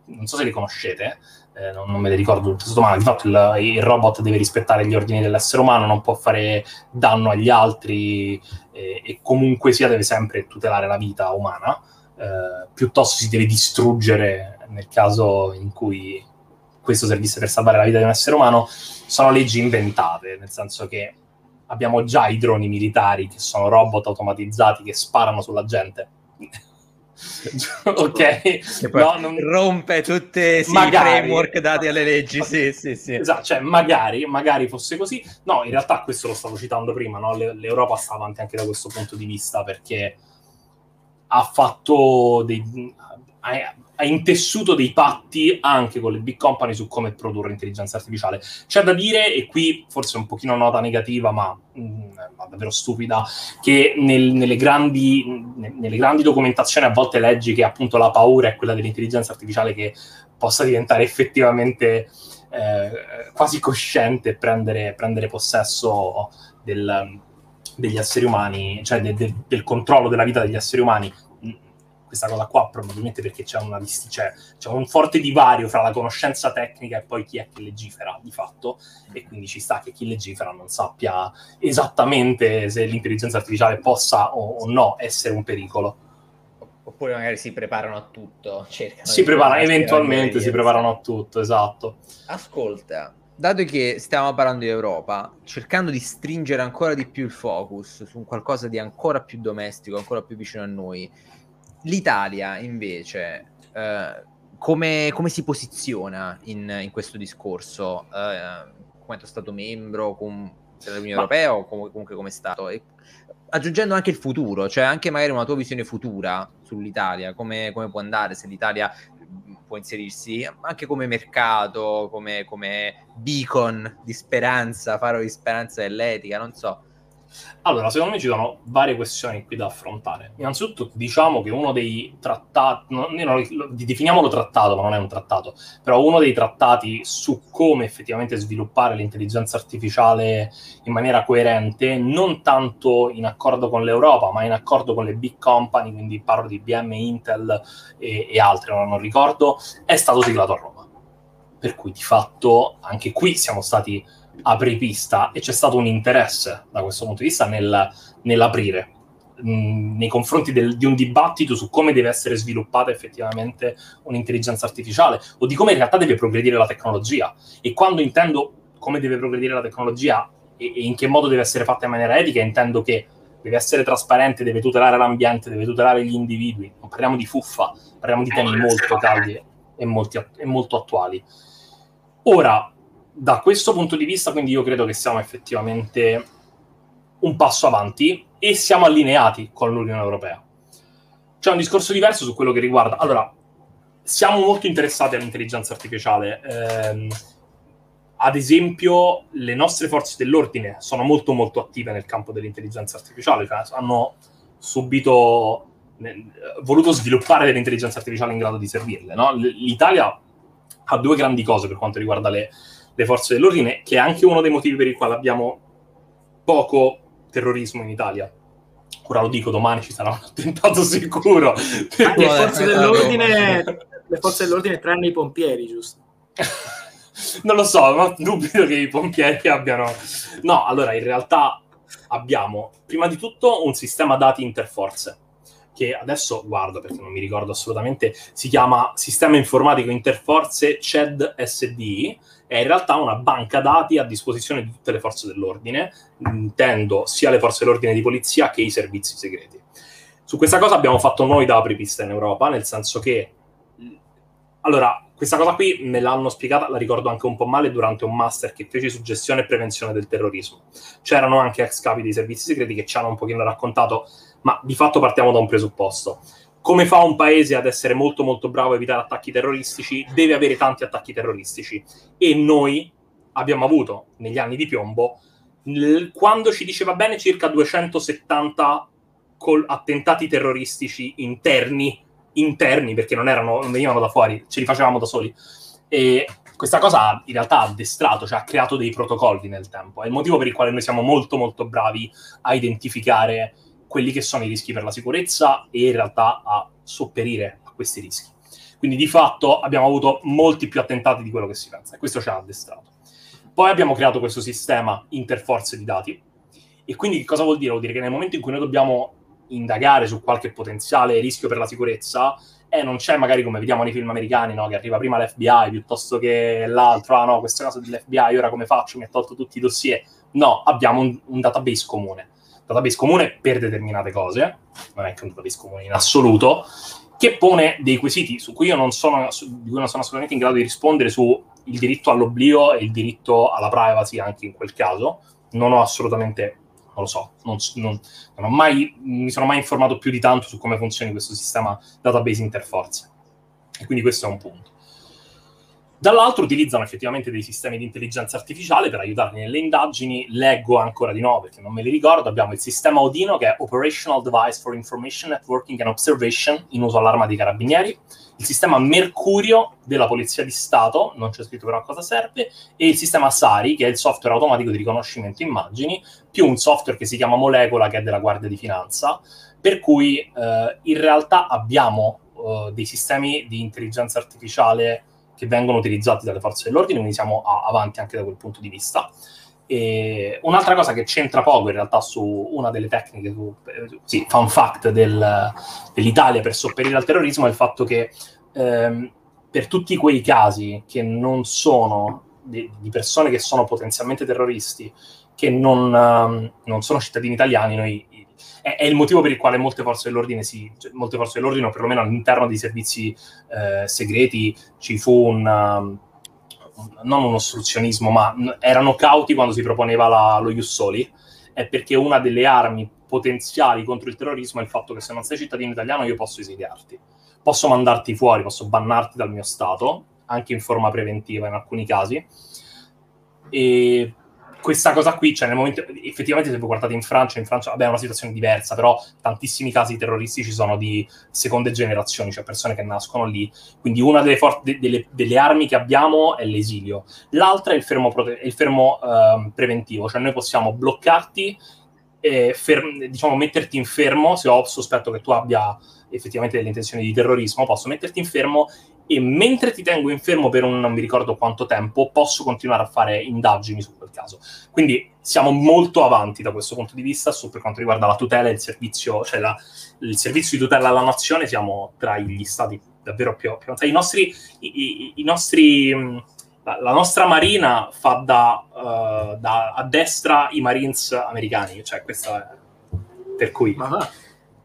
non so se le conoscete, eh, non, non me le ricordo tutto ma di fatto il, il robot deve rispettare gli ordini dell'essere umano, non può fare danno agli altri eh, e comunque sia deve sempre tutelare la vita umana, eh, piuttosto si deve distruggere nel caso in cui questo servisse per salvare la vita di un essere umano, sono leggi inventate, nel senso che abbiamo già i droni militari che sono robot automatizzati che sparano sulla gente. ok, No, non- rompe tutte sì, i framework dati alle leggi. Sì, sì, sì. Esatto, cioè magari, magari fosse così. No, in realtà questo lo stavo citando prima, no? Le- l'Europa sta avanti anche da questo punto di vista perché ha fatto dei... ha, intessuto dei patti anche con le big company su come produrre intelligenza artificiale. C'è da dire, e qui forse un pochino nota negativa, ma, mm, ma davvero stupida, che nel- nelle, grandi, ne- nelle grandi documentazioni a volte leggi che appunto la paura è quella dell'intelligenza artificiale che possa diventare effettivamente eh, quasi cosciente e prendere, prendere possesso del- degli esseri umani, cioè de- de- del controllo della vita degli esseri umani. Questa cosa qua probabilmente perché c'è, una c'è, c'è un forte divario fra la conoscenza tecnica e poi chi è che legifera di fatto e quindi ci sta che chi legifera non sappia esattamente se l'intelligenza artificiale possa o, o no essere un pericolo. Oppure magari si preparano a tutto. Si preparano, eventualmente si preparano a tutto, esatto. Ascolta, dato che stiamo parlando di Europa, cercando di stringere ancora di più il focus su qualcosa di ancora più domestico, ancora più vicino a noi, l'Italia invece eh, come, come, si posiziona in, in questo discorso? Eh, come Stato membro con, dell'Unione Ma... Europea o com- comunque come Stato? E, aggiungendo anche il futuro, cioè anche magari una tua visione futura sull'Italia, come, come può andare se l'Italia può inserirsi anche come mercato, come, come beacon di speranza, faro di speranza dell'etica, non so. Allora, secondo me ci sono varie questioni qui da affrontare. Innanzitutto, diciamo che uno dei trattati, no, definiamolo trattato, ma non è un trattato, però uno dei trattati su come effettivamente sviluppare l'intelligenza artificiale in maniera coerente, non tanto in accordo con l'Europa, ma in accordo con le big company, quindi parlo di IBM, Intel e, e altre, non, non ricordo, è stato siglato a Roma. Per cui di fatto anche qui siamo stati apripista e c'è stato un interesse da questo punto di vista nel, nell'aprire mh, mm, nei confronti del, di un dibattito su come deve essere sviluppata effettivamente un'intelligenza artificiale o di come in realtà deve progredire la tecnologia. E quando intendo come deve progredire la tecnologia e, e in che modo deve essere fatta in maniera etica, intendo che deve essere trasparente, deve tutelare l'ambiente, deve tutelare gli individui. Non parliamo di fuffa, parliamo di temi molto caldi e, molti, e molto attuali. Ora, da questo punto di vista, quindi io credo che siamo effettivamente un passo avanti e siamo allineati con l'Unione Europea. C'è un discorso diverso su quello che riguarda... Allora, siamo molto interessati all'intelligenza artificiale. Eh, ad esempio, le nostre forze dell'ordine sono molto molto attive nel campo dell'intelligenza artificiale, cioè hanno subito voluto sviluppare dell'intelligenza artificiale in grado di servirle. No? L'Italia ha due grandi cose per quanto riguarda le, le forze dell'ordine, che è anche uno dei motivi per i quali abbiamo poco terrorismo in Italia. Ora lo dico, domani ci sarà un attentato sicuro. Perché le forze dell'ordine, le forze dell'ordine tranne i pompieri, giusto? non lo so, ma dubito che i pompieri abbiano... No, allora, in realtà abbiamo, prima di tutto, un sistema dati interforze che adesso guardo perché non mi ricordo assolutamente, si chiama Sistema Informatico Interforze CED SDI, è in realtà una banca dati a disposizione di tutte le forze dell'ordine, intendo sia le forze dell'ordine di polizia che i servizi segreti. Su questa cosa abbiamo fatto noi da apripista in Europa, nel senso che allora, questa cosa qui me l'hanno spiegata, la ricordo anche un po' male, durante un master che feci su gestione e prevenzione del terrorismo. C'erano anche ex capi dei servizi segreti che ci hanno un pochino raccontato, ma di fatto partiamo da un presupposto come fa un paese ad essere molto molto bravo a evitare attacchi terroristici? Deve avere tanti attacchi terroristici. E noi abbiamo avuto, negli anni di piombo, quando ci diceva bene, circa 270 attentati terroristici interni, interni perché non, erano, non venivano da fuori, ce li facevamo da soli. E questa cosa in realtà ha addestrato, cioè ha creato dei protocolli nel tempo. È il motivo per il quale noi siamo molto molto bravi a identificare quelli che sono i rischi per la sicurezza e in realtà a sopperire a questi rischi. Quindi di fatto abbiamo avuto molti più attentati di quello che si pensa e questo ci ha addestrato. Poi abbiamo creato questo sistema interforze di dati e quindi che cosa vuol dire? Vuol dire che nel momento in cui noi dobbiamo indagare su qualche potenziale rischio per la sicurezza, eh, non c'è magari come vediamo nei film americani, no? che arriva prima l'FBI piuttosto che l'altro, ah no, questa cosa dell'FBI, ora come faccio? Mi ha tolto tutti i dossier. No, abbiamo un, un database comune database comune per determinate cose, non è che un database comune in assoluto, che pone dei quesiti su cui io non sono, di cui non sono assolutamente in grado di rispondere su il diritto all'oblio e il diritto alla privacy anche in quel caso. Non ho assolutamente, non lo so, non, non, non mai, mi sono mai informato più di tanto su come funzioni questo sistema database interforze. E quindi questo è un punto. Dall'altro utilizzano effettivamente dei sistemi di intelligenza artificiale per aiutarli nelle indagini. Leggo ancora di nuovo perché non me li ricordo. Abbiamo il sistema Odino che è Operational Device for Information Networking and Observation in uso all'arma dei carabinieri, il sistema Mercurio della Polizia di Stato, non c'è scritto però a cosa serve, e il sistema SARI che è il software automatico di riconoscimento immagini, più un software che si chiama Molecola che è della Guardia di Finanza, per cui eh, in realtà abbiamo eh, dei sistemi di intelligenza artificiale che vengono utilizzati dalle forze dell'ordine, quindi siamo a- avanti anche da quel punto di vista. E un'altra cosa che c'entra poco in realtà su una delle tecniche, su, sì, fun fact del, dell'Italia per sopperire al terrorismo è il fatto che ehm, per tutti quei casi che non sono di, di persone che sono potenzialmente terroristi, che non, um, non sono cittadini italiani, noi è, è, il motivo per il quale molte forze dell'ordine, si, cioè, molte forze dell'ordine, o perlomeno all'interno dei servizi eh, segreti, ci fu un, um, non un ostruzionismo, ma erano cauti quando si proponeva la, lo Ius Soli, è perché una delle armi potenziali contro il terrorismo è il fatto che se non sei cittadino italiano io posso esiliarti, posso mandarti fuori, posso bannarti dal mio Stato, anche in forma preventiva in alcuni casi. E questa cosa qui, cioè nel momento, effettivamente se voi guardate in Francia, in Francia vabbè, è una situazione diversa, però tantissimi casi terroristici sono di seconde generazioni, cioè persone che nascono lì. Quindi una delle, for- de- delle, delle armi che abbiamo è l'esilio. L'altra è il fermo, prote- il fermo uh, preventivo, cioè noi possiamo bloccarti e fer- diciamo metterti in fermo se ho sospetto che tu abbia effettivamente delle intenzioni di terrorismo, posso metterti in fermo e mentre ti tengo infermo per un non mi ricordo quanto tempo, posso continuare a fare indagini su quel caso. Quindi siamo molto avanti da questo punto di vista su, per quanto riguarda la tutela e il servizio, cioè la, il servizio di tutela alla nazione, siamo tra gli stati davvero più, più avanzati. I nostri, i, i, i nostri la, la, nostra marina fa da, uh, da, a destra i marines americani, cioè questa è per cui... Ma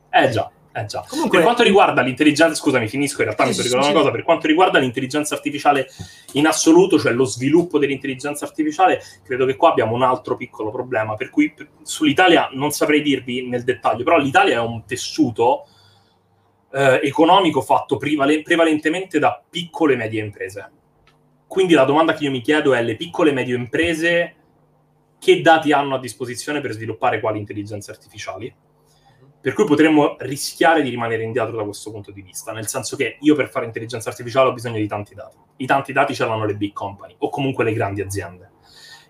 Eh già. Eh già. Comunque... Per quanto riguarda l'intelligenza, scusami, finisco, in realtà mi ricordando una cosa, per quanto riguarda l'intelligenza artificiale in assoluto, cioè lo sviluppo dell'intelligenza artificiale, credo che qua abbiamo un altro piccolo problema, per cui sull'Italia non saprei dirvi nel dettaglio, però l'Italia è un tessuto eh, economico fatto prevale- prevalentemente da piccole e medie imprese. Quindi la domanda che io mi chiedo è le piccole e medie imprese che dati hanno a disposizione per sviluppare quali intelligenze artificiali? Per cui potremmo rischiare di rimanere indietro da questo punto di vista, nel senso che io per fare intelligenza artificiale ho bisogno di tanti dati. I tanti dati ce l'hanno le big company o comunque le grandi aziende.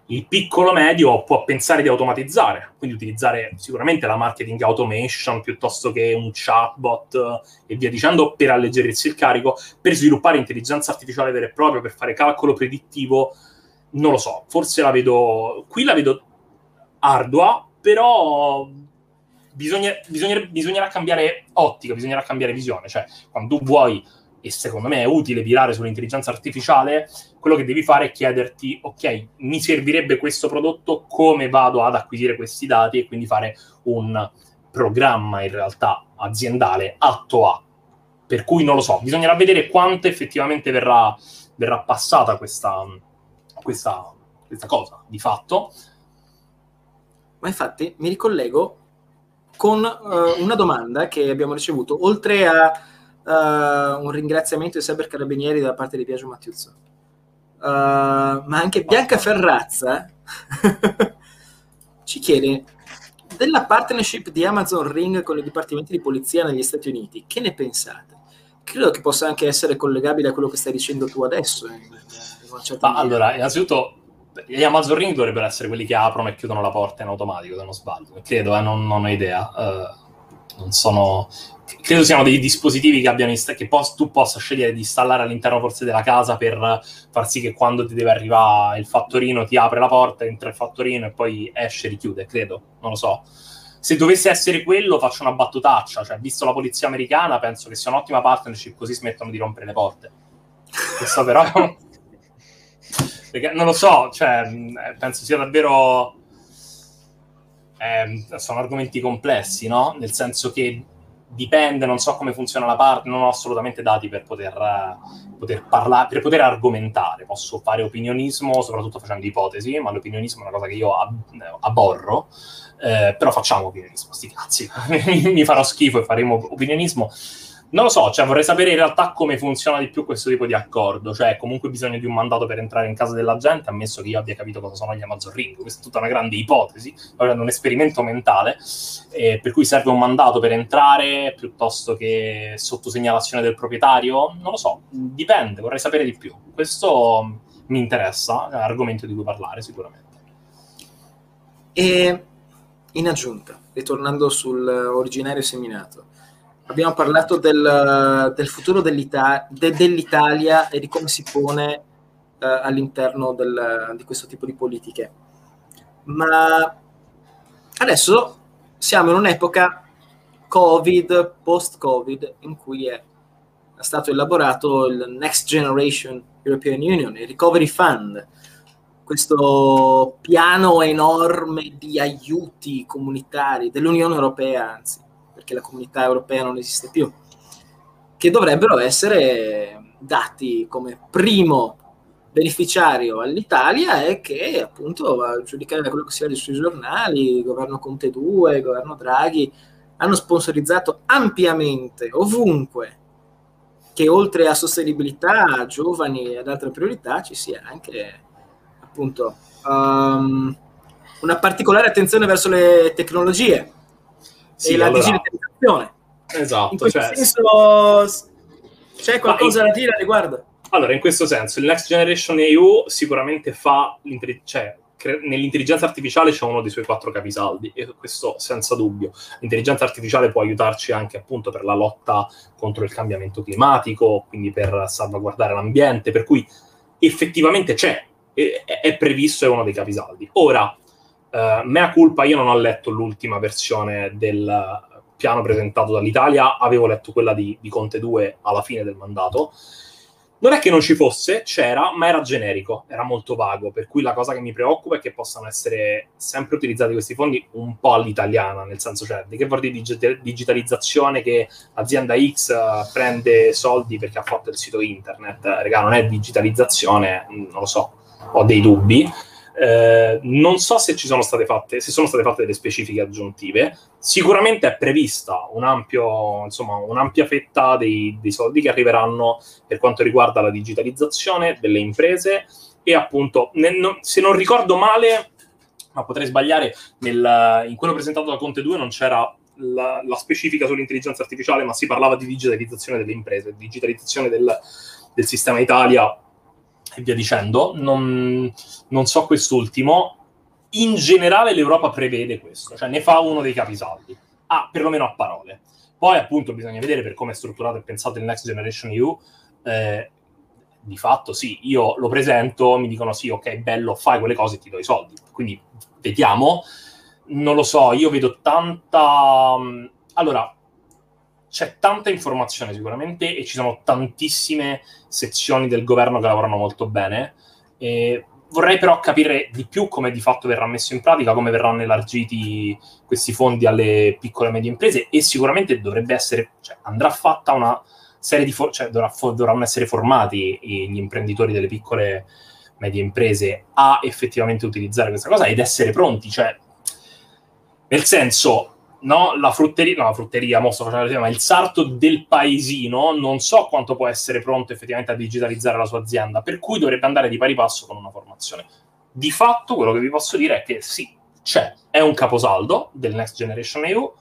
Il piccolo medio può pensare di automatizzare, quindi utilizzare sicuramente la marketing automation piuttosto che un chatbot e via dicendo per alleggerirsi il carico, per sviluppare intelligenza artificiale vera e propria, per fare calcolo predittivo, non lo so, forse la vedo, qui la vedo ardua, però bisogna, bisogna, bisognerà cambiare ottica, bisognerà cambiare visione. Cioè, quando vuoi, e secondo me è utile virare sull'intelligenza artificiale, quello che devi fare è chiederti, ok, mi servirebbe questo prodotto, come vado ad acquisire questi dati e quindi fare un programma in realtà aziendale atto a. Per cui non lo so, bisognerà vedere quanto effettivamente verrà, verrà passata questa, questa, questa cosa di fatto. Ma infatti mi ricollego con uh, una domanda che abbiamo ricevuto, oltre a uh, un ringraziamento ai cyber carabinieri da parte di Biagio Mattiuzzo, uh, ma anche Bianca Ferrazza ci chiede della partnership di Amazon Ring con i dipartimenti di polizia negli Stati Uniti, che ne pensate? Credo che possa anche essere collegabile a quello che stai dicendo tu adesso. In, in allora, innanzitutto gli Amazon Ring dovrebbero essere quelli che aprono e chiudono la porta in automatico, se non sbaglio. Credo, eh, non, non, ho idea. Uh, non sono... Credo siano dei dispositivi che, abbiano insta- che pos- tu possa scegliere di installare all'interno forse della casa per far sì che quando ti deve arrivare il fattorino ti apre la porta, entra il fattorino e poi esce e richiude, credo. Non lo so. Se dovesse essere quello, faccio una battutaccia. Cioè, visto la polizia americana, penso che sia un'ottima partnership, così smettono di rompere le porte. Questo però... Perché non lo so, cioè, penso sia davvero. Eh, sono argomenti complessi, no? Nel senso che dipende, non so come funziona la parte, non ho assolutamente dati per poter, uh, poter parlare, per poter argomentare. Posso fare opinionismo, soprattutto facendo ipotesi, ma l'opinionismo è una cosa che io ab- aborro. Eh, però facciamo opinionismo, sti cazzi. mi farò schifo e faremo opinionismo non lo so, cioè vorrei sapere in realtà come funziona di più questo tipo di accordo, cioè comunque bisogno di un mandato per entrare in casa della gente, ammesso che io abbia capito cosa sono gli Amazon Ring, questa è tutta una grande ipotesi, un esperimento mentale, eh, per cui serve un mandato per entrare piuttosto che sotto segnalazione del proprietario, non lo so, dipende, vorrei sapere di più. Questo mi interessa, è un argomento di cui parlare sicuramente. E in aggiunta, ritornando sull'originario seminato, abbiamo parlato del, del futuro dell'Ita- de, dell'Italia e di come si pone uh, all'interno del, di questo tipo di politiche. Ma adesso siamo in un'epoca Covid, post-Covid, in cui è stato elaborato il Next Generation European Union, il Recovery Fund, questo piano enorme di aiuti comunitari dell'Unione Europea, anzi, perché la comunità europea non esiste più, che dovrebbero essere dati come primo beneficiario all'Italia e che appunto a giudicare da quello che si vede sui giornali, il governo Conte 2, il governo Draghi hanno sponsorizzato ampiamente ovunque che oltre a sostenibilità, giovani ed altre priorità ci sia anche appunto um, una particolare attenzione verso le tecnologie sì, e la allora, digitalizzazione. Esatto. In questo cioè, senso c'è qualcosa in, da dire a riguardo? Allora, in questo senso, il Next Generation EU sicuramente fa, cioè, cre- nell'intelligenza artificiale c'è uno dei suoi quattro capisaldi, e questo senza dubbio. L'intelligenza artificiale può aiutarci anche appunto per la lotta contro il cambiamento climatico, quindi per salvaguardare l'ambiente, per cui effettivamente c'è, è, è previsto, è uno dei capisaldi. Ora, uh, mea culpa, io non ho letto l'ultima versione del piano presentato dall'Italia, avevo letto quella di, di Conte 2 alla fine del mandato, non è che non ci fosse, c'era, ma era generico, era molto vago, per cui la cosa che mi preoccupa è che possano essere sempre utilizzati questi fondi un po' all'italiana, nel senso cioè, di che vuol dire dig- digitalizzazione che azienda X uh, prende soldi perché ha fatto il sito internet, regà, non è digitalizzazione, mm, non lo so, ho dei dubbi. Eh, non so se ci sono state fatte, se sono state fatte delle specifiche aggiuntive. Sicuramente è prevista un ampio, insomma, un'ampia fetta dei, dei soldi che arriveranno per quanto riguarda la digitalizzazione delle imprese e appunto, nel, no, se non ricordo male, ma potrei sbagliare, nel, in quello presentato da Conte 2 non c'era la, la, specifica sull'intelligenza artificiale, ma si parlava di digitalizzazione delle imprese, digitalizzazione del, del sistema Italia via dicendo. Non, non so quest'ultimo. In generale l'Europa prevede questo, cioè ne fa uno dei capisaldi, ah, perlomeno a parole. Poi appunto bisogna vedere per come è strutturato e pensato il Next Generation EU. Eh, di fatto sì, io lo presento, mi dicono sì, ok, bello, fai quelle cose e ti do i soldi. Quindi vediamo. Non lo so, io vedo tanta... Allora, c'è tanta informazione sicuramente e ci sono tantissime sezioni del governo che lavorano molto bene. E vorrei però capire di più come di fatto verrà messo in pratica, come verranno elargiti questi fondi alle piccole e medie imprese e sicuramente dovrebbe essere, cioè, andrà fatta una serie di, for- cioè dovrà, dovranno essere formati gli imprenditori delle piccole e medie imprese a effettivamente utilizzare questa cosa ed essere pronti, cioè nel senso no, la frutteria, no, la frutteria, mo sto facendo ma il sarto del paesino non so quanto può essere pronto effettivamente a digitalizzare la sua azienda, per cui dovrebbe andare di pari passo con una formazione. Di fatto, quello che vi posso dire è che sì, c'è, è un caposaldo del Next Generation EU,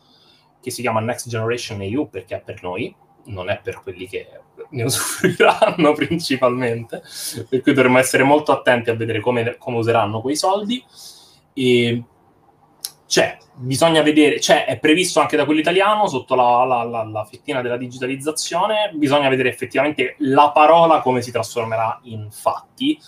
che si chiama Next Generation EU perché è per noi, non è per quelli che ne usufruiranno principalmente, per cui dovremmo essere molto attenti a vedere come, come useranno quei soldi. E c'è, bisogna vedere, cioè è previsto anche da quello italiano sotto la, la, la, la, fettina della digitalizzazione, bisogna vedere effettivamente la parola come si trasformerà in fatti.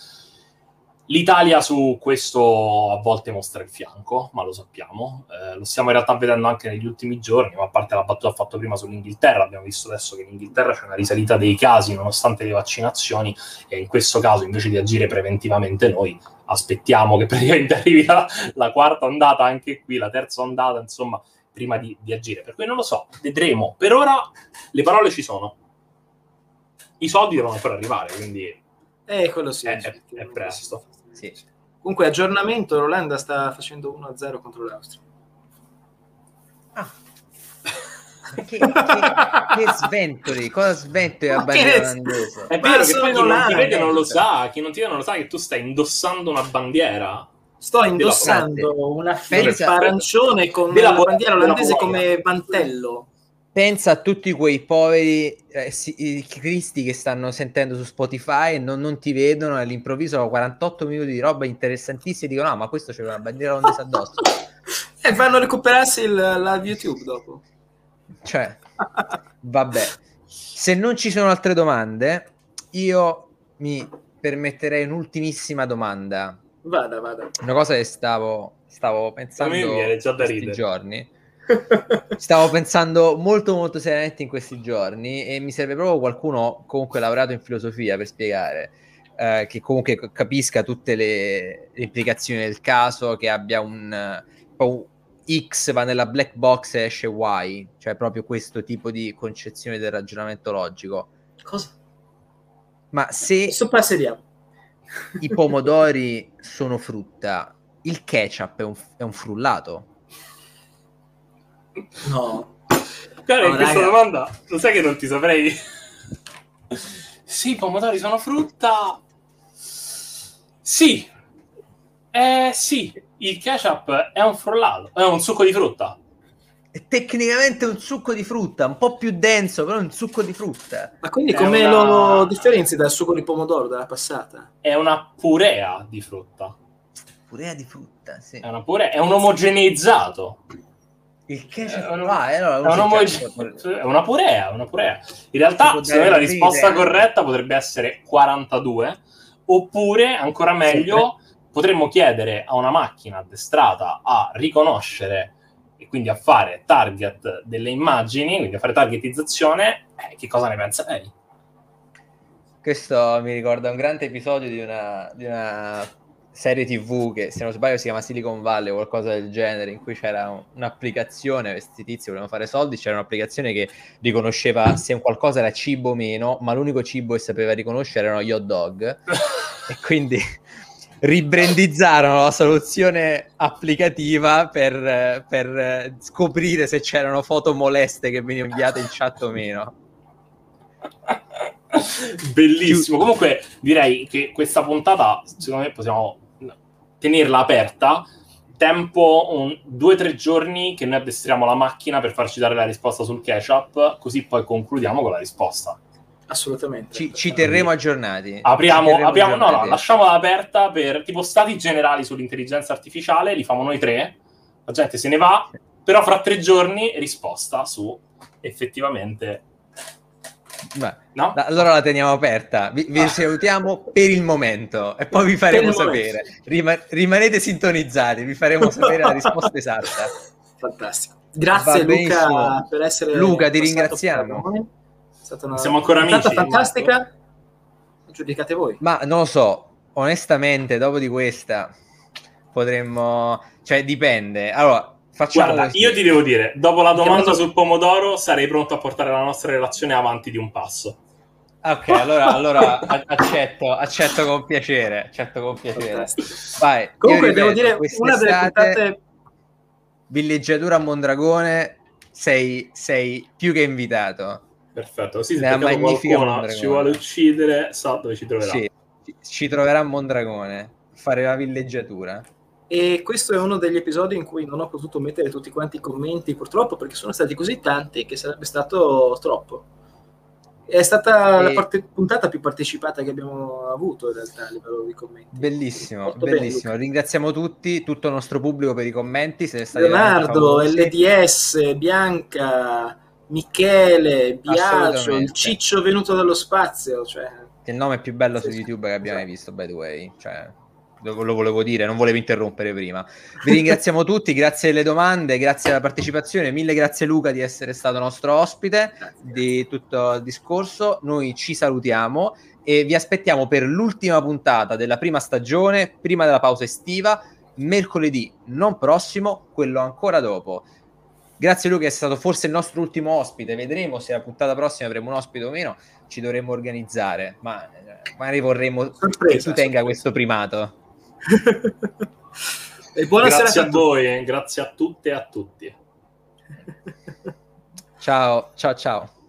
L'Italia su questo a volte mostra il fianco, ma lo sappiamo, eh, lo stiamo in realtà vedendo anche negli ultimi giorni, ma a parte la battuta fatto prima sull'Inghilterra, abbiamo visto adesso che in Inghilterra c'è una risalita dei casi nonostante le vaccinazioni e in questo caso invece di agire preventivamente noi aspettiamo che praticamente arrivi la, la, quarta ondata anche qui, la terza ondata, insomma, prima di, di, agire. Per cui non lo so, vedremo. Per ora le parole ci sono. I soldi devono ancora arrivare, quindi... Eh, quello sì. È, è, è presto. Sì. Comunque, aggiornamento, l'Olanda sta facendo 1-0 contro l'Austria. Ah. che, che, che, sventoli, cosa sventoli a bandiera olandese? È vero che poi chi non ti vede non lo sa, chi non ti vede non lo sa che tu stai indossando una bandiera. Sto indossando una felpa arancione con la bandiera olandese come mantello. Pensa a tutti quei poveri eh, si, cristi che stanno sentendo su Spotify e non, non ti vedono all'improvviso hanno 48 minuti di roba interessantissima e dicono no ma questo c'è una bandiera olandese addosso. e vanno a recuperarsi il live YouTube dopo. Cioè, vabbè. Se non ci sono altre domande, io mi permetterei un'ultimissima domanda. Vada, vada. Una cosa che stavo, stavo pensando in questi giorni. Stavo pensando molto molto seriamente in questi giorni e mi serve proprio qualcuno comunque lavorato in filosofia per spiegare eh, che comunque capisca tutte le, le, implicazioni del caso, che abbia un, un X va nella black box e esce Y, cioè proprio questo tipo di concezione del ragionamento logico. Cosa? Ma se i pomodori sono frutta, il ketchup è un, è un frullato? No. Cara, no, in questa domanda lo sai che non ti saprei. sì, i pomodori sono frutta. Sì. Eh sì, il ketchup è un frullato, è un succo di frutta. È tecnicamente un succo di frutta, un po' più denso, però è un succo di frutta. Ma quindi come una... lo differenzi dal succo di pomodoro della passata? È una purea di frutta. Purea di frutta, sì. È, una purea, è un omogeneizzato. Il ketchup è, una, eh, no, è, un omoge- è una purea, una purea. In realtà, secondo me la risposta corretta potrebbe essere 42, oppure, ancora meglio, potremmo chiedere a una macchina addestrata a riconoscere e quindi a fare target delle immagini, quindi a fare targetizzazione, eh, che cosa ne pensa lei? Questo mi ricorda un grande episodio di una, di una serie tv che se non sbaglio si chiama Silicon Valley o qualcosa del genere in cui c'era un'applicazione questi tizi volevano fare soldi c'era un'applicazione che riconosceva se un qualcosa era cibo o meno ma l'unico cibo che sapeva riconoscere erano gli hot dog e quindi ribrandizzarono la soluzione applicativa per, per scoprire se c'erano foto moleste che venivano inviate in chat o meno Bellissimo. Comunque direi che questa puntata, secondo me, possiamo tenerla aperta. Tempo un, due o tre giorni che noi addestriamo la macchina per farci dare la risposta sul catch-up, così poi concludiamo con la risposta. Assolutamente. Ci, ci terremo aggiornati. Apriamo, terremo apriamo aggiornati. no, no, lasciamola aperta per tipo stati generali sull'intelligenza artificiale, li famo noi tre, la gente se ne va, però fra tre giorni risposta su effettivamente Beh, no? Allora la teniamo aperta. Vi, vi ah. salutiamo per il momento e poi vi faremo sapere. Rima- rimanete sintonizzati, vi faremo sapere la risposta esatta. Fantastico. Grazie Luca per essere Luca, ti ringraziamo. È stata una Siamo ancora amici. fantastica. Marco. Giudicate voi. Ma non lo so, onestamente, dopo di questa potremmo... Cioè, dipende. Allora, Facciamo Guarda, io ti devo dire, dopo la domanda sul pomodoro, sarei pronto a portare la nostra relazione avanti di un passo. Ok, allora, allora accetto, accetto con piacere. Accetto con piacere. Vai. Comunque, ripeto, devo dire, una delle puntate. Villeggiatura a Mondragone, sei, sei più che invitato. Perfetto, così se qualcuno ci vuole uccidere, sa dove ci troverà. Sì, ci troverà a Mondragone, fare la villeggiatura. E questo è uno degli episodi in cui non ho potuto mettere tutti quanti i commenti, purtroppo, perché sono stati così tanti che sarebbe stato troppo. È stata e... la parte, puntata più partecipata che abbiamo avuto in realtà a livello di commenti. Bellissimo, Molto bellissimo. Bene, Ringraziamo tutti, tutto il nostro pubblico per i commenti. Leonardo, LDS, Bianca, Michele, Biagio, il ciccio venuto dallo spazio. Cioè... il nome più bello sì, su YouTube che abbiamo mai visto, by the way. Cioè lo volevo dire, non volevo interrompere prima. Vi ringraziamo tutti, grazie delle domande, grazie alla partecipazione, mille grazie Luca di essere stato nostro ospite di tutto il discorso. Noi ci salutiamo e vi aspettiamo per l'ultima puntata della prima stagione, prima della pausa estiva, mercoledì, non prossimo, quello ancora dopo. Grazie Luca, è stato forse il nostro ultimo ospite, vedremo se la puntata prossima avremo un ospite o meno, ci dovremo organizzare, ma eh, magari vorremmo Sorpresa. che tu tenga questo primato. e buonasera grazie a, a voi, eh. grazie a tutte e a tutti. Ciao, ciao, ciao.